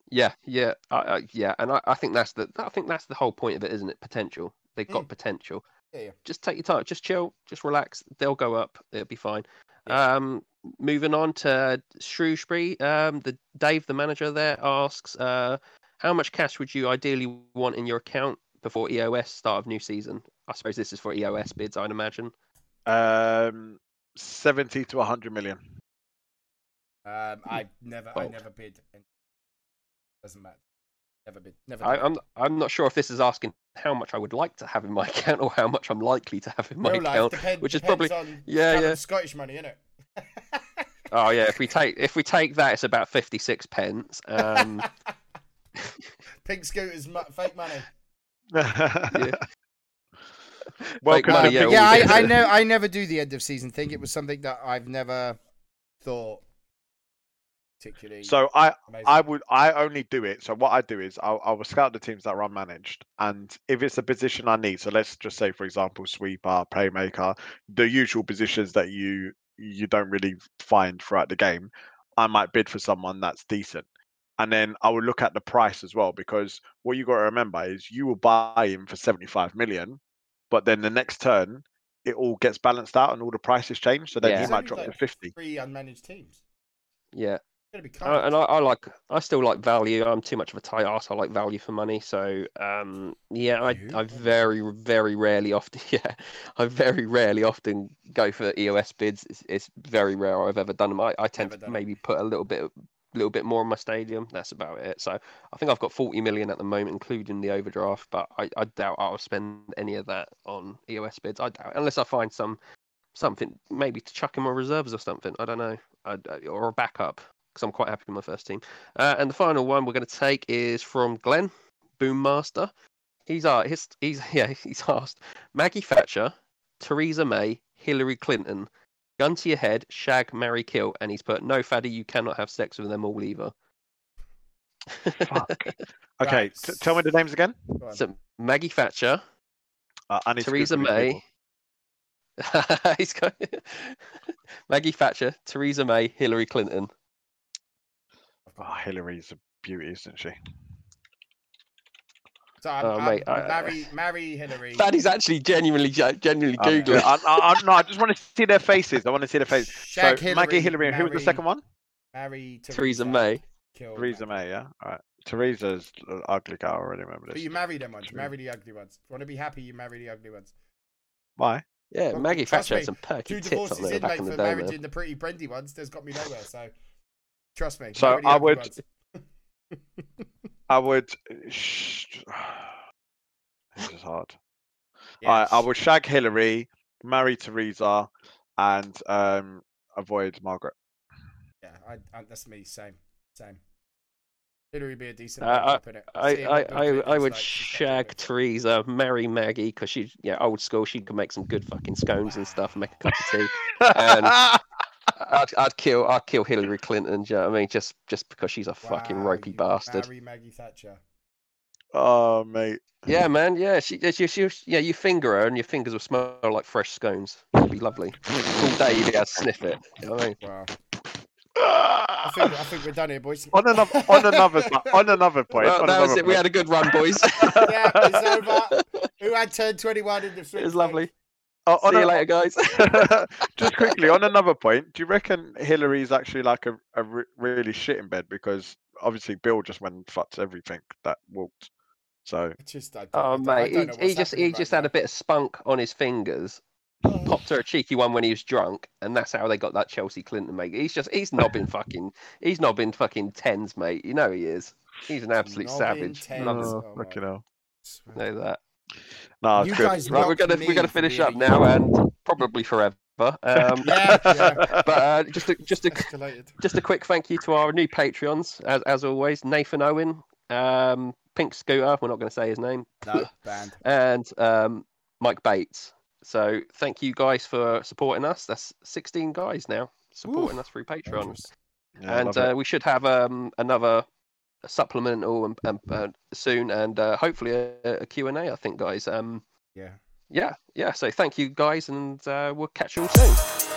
Speaker 4: Yeah, yeah, I, I, yeah, and I, I think that's the I think that's the whole point of it, isn't it? Potential. They've got
Speaker 1: Mm.
Speaker 4: potential.
Speaker 1: Yeah, yeah.
Speaker 4: Just take your time, just chill, just relax. They'll go up. It'll be fine.
Speaker 1: Yeah.
Speaker 4: Um, moving on to Shrewsbury. Um, the Dave, the manager there, asks, uh, how much cash would you ideally want in your account before EOS start of new season? I suppose this is for EOS bids, I'd imagine.
Speaker 2: Um, seventy to hundred million.
Speaker 1: Um, I never, I never bid. and- Doesn't matter. Never bid. Never.
Speaker 4: I,
Speaker 1: done.
Speaker 4: I'm I'm not sure if this is asking how much I would like to have in my account or how much I'm likely to have in my
Speaker 1: Real life
Speaker 4: account.
Speaker 1: depend,
Speaker 4: which is
Speaker 1: depends
Speaker 4: probably-
Speaker 1: on
Speaker 4: Yeah, yeah.
Speaker 1: Scottish money, innit?
Speaker 4: Oh yeah, if we take if we take that, it's about fifty six pence. Um,
Speaker 1: Pink scooters, mu- fake money.
Speaker 2: Welcome
Speaker 4: money,
Speaker 2: to
Speaker 4: yeah,
Speaker 1: yeah,
Speaker 4: good.
Speaker 1: I, I know. I never do the end of season thing. It was something that I've never thought particularly.
Speaker 2: So I
Speaker 1: amazing.
Speaker 2: I would I only do it. So what I do is I'll, I will scout the teams that are unmanaged, and if it's a position I need, so let's just say for example sweeper, playmaker, the usual positions that you you don't really find throughout the game, I might bid for someone that's decent, and then I will look at the price as well because what you got to remember is you will buy him for seventy five million, but then the next turn it all gets balanced out and all the prices change, so then
Speaker 4: Yeah.
Speaker 2: he might
Speaker 1: only,
Speaker 2: drop to fifty.
Speaker 1: three unmanaged teams.
Speaker 4: yeah,
Speaker 1: It's gonna be
Speaker 4: Uh, and I, I like I still like value. I'm too much of a tight ass. I like value for money. So um, yeah, I, I very very rarely often yeah I very rarely often go for EOS bids. It's, it's very rare I've ever done them. I, I tend to
Speaker 1: it.
Speaker 4: maybe put a little bit little bit more in my stadium. That's about it. So I think I've got 40 million at the moment, including the overdraft. But I, I doubt I'll spend any of that on EOS bids. I doubt unless I find some something maybe to chuck in my reserves or something. I don't know, I, or a backup because I'm quite happy with my first team. Uh, and the final one we're going to take is from Glenn Boommaster. He's uh, he's, he's yeah he's asked Maggie Thatcher, Theresa May, Hillary Clinton, gun to your head, shag, marry, kill, and he's put no faddy, you cannot have sex with them all either.
Speaker 2: Fuck. Okay,
Speaker 1: Right.
Speaker 2: t- tell me the names again.
Speaker 4: So Maggie Thatcher,
Speaker 2: Uh, I need to
Speaker 4: Theresa May. he's got Maggie Thatcher, Theresa May, Hillary Clinton.
Speaker 2: People. Oh, Hillary's a beauty, isn't she?
Speaker 1: So I'm,
Speaker 4: Oh,
Speaker 1: I'm-
Speaker 4: mate,
Speaker 1: I'm
Speaker 4: I-
Speaker 1: marry, marry Hillary.
Speaker 4: Faddy's actually genuinely genuinely
Speaker 2: oh,
Speaker 4: googling.
Speaker 2: I, I, I, no, I just want to see their faces. I want to see their faces.
Speaker 1: Shag
Speaker 2: so Maggie Hillary, and who was the second one?
Speaker 1: Marry
Speaker 4: Theresa May.
Speaker 1: Kill
Speaker 2: Theresa
Speaker 1: Maggie.
Speaker 2: May. Yeah. All right. Theresa's an ugly girl. I already remember
Speaker 1: But
Speaker 2: this.
Speaker 1: you marry them ones. You
Speaker 2: True.
Speaker 1: marry the ugly ones. If you want to be happy, you marry the ugly ones.
Speaker 2: Why?
Speaker 4: Yeah,
Speaker 1: Look,
Speaker 4: Maggie
Speaker 1: trust
Speaker 4: Thatcher
Speaker 1: me,
Speaker 4: had some perky
Speaker 1: Two
Speaker 4: tits
Speaker 1: divorces
Speaker 4: on there
Speaker 1: in,
Speaker 4: back
Speaker 1: mate,
Speaker 4: in the
Speaker 1: for
Speaker 4: day,
Speaker 1: marriage
Speaker 4: man.
Speaker 1: in the pretty brandy ones. There's got me nowhere. So trust me.
Speaker 2: So I would- I would. Sh- this is hard.
Speaker 1: Yeah,
Speaker 2: All right, I would shag Hillary, marry Theresa, and um, avoid Margaret.
Speaker 1: Yeah, I, I, that's me. Same, same. Hillary would be a decent.
Speaker 4: Uh, I-
Speaker 1: backup it.
Speaker 4: I, I, I, I would
Speaker 1: like,
Speaker 4: shag
Speaker 1: good.
Speaker 4: Theresa, marry Maggie because she's yeah old school. She can make some good fucking scones and stuff, make a cup of tea. And- I'd, I'd kill I'd kill Hillary Clinton. Do you know what I mean? Just just because she's a fucking
Speaker 1: Wow,
Speaker 4: ropey
Speaker 1: you
Speaker 4: bastard.
Speaker 1: Marry Maggie Thatcher.
Speaker 2: oh, mate.
Speaker 4: Yeah, man. Yeah, she, yeah, she, she, yeah. You finger her, and your fingers will smell like fresh scones. It'd be lovely. All day you'd be able to sniff it. You know what I mean?
Speaker 1: Wow. I think I think we're done here, boys.
Speaker 2: on another on another on another point.
Speaker 4: Well,
Speaker 2: on
Speaker 4: that was
Speaker 2: another
Speaker 4: it. We had a good run, boys.
Speaker 1: yeah, it's over. Who had turned 21 in the
Speaker 4: it was lovely.
Speaker 2: Oh, on
Speaker 4: See you
Speaker 2: a-
Speaker 4: later, guys.
Speaker 2: just quickly on another point, do you reckon Hillary's actually like a, a re- really shit in bed because obviously Bill just went and fucked everything that walked. So
Speaker 1: Just, I don't,
Speaker 4: Oh
Speaker 1: I don't- I
Speaker 4: mate,
Speaker 1: don't know
Speaker 4: he, he just he
Speaker 1: happening
Speaker 4: just
Speaker 1: right
Speaker 4: had a bit of spunk on his fingers.
Speaker 1: Oh.
Speaker 4: Popped her a cheeky one when he was drunk, and that's how they got that Chelsea Clinton mate. He's just he's knobbing fucking he's knobbing fucking tens, mate. You know he is. He's an absolute
Speaker 1: Knobbing
Speaker 4: savage.
Speaker 1: tens.
Speaker 4: Love
Speaker 1: Oh,
Speaker 2: oh, fucking hell.
Speaker 4: know that.
Speaker 2: No,
Speaker 1: You
Speaker 2: good.
Speaker 1: guys
Speaker 4: Right, we're gonna
Speaker 1: me
Speaker 4: we're gonna finish
Speaker 1: being
Speaker 4: up now and probably forever. Um,
Speaker 1: Yeah, yeah.
Speaker 4: but uh, just a, just a
Speaker 1: Escalated.
Speaker 4: just a quick thank you to our new Patreons, as as always, Nathan Owen, um, Pink Scooter. We're not going to say his name,
Speaker 1: No, banned.
Speaker 4: and um, Mike Bates. So thank you guys for supporting us. That's 16 guys now supporting us through Patreon,
Speaker 2: Yeah,
Speaker 4: and uh, we should have um, another supplemental and, and, uh, soon, and uh, hopefully a, a Q and A. I think, guys. Um,
Speaker 1: Yeah.
Speaker 4: yeah, yeah. So thank you guys, and uh, we'll catch you all soon.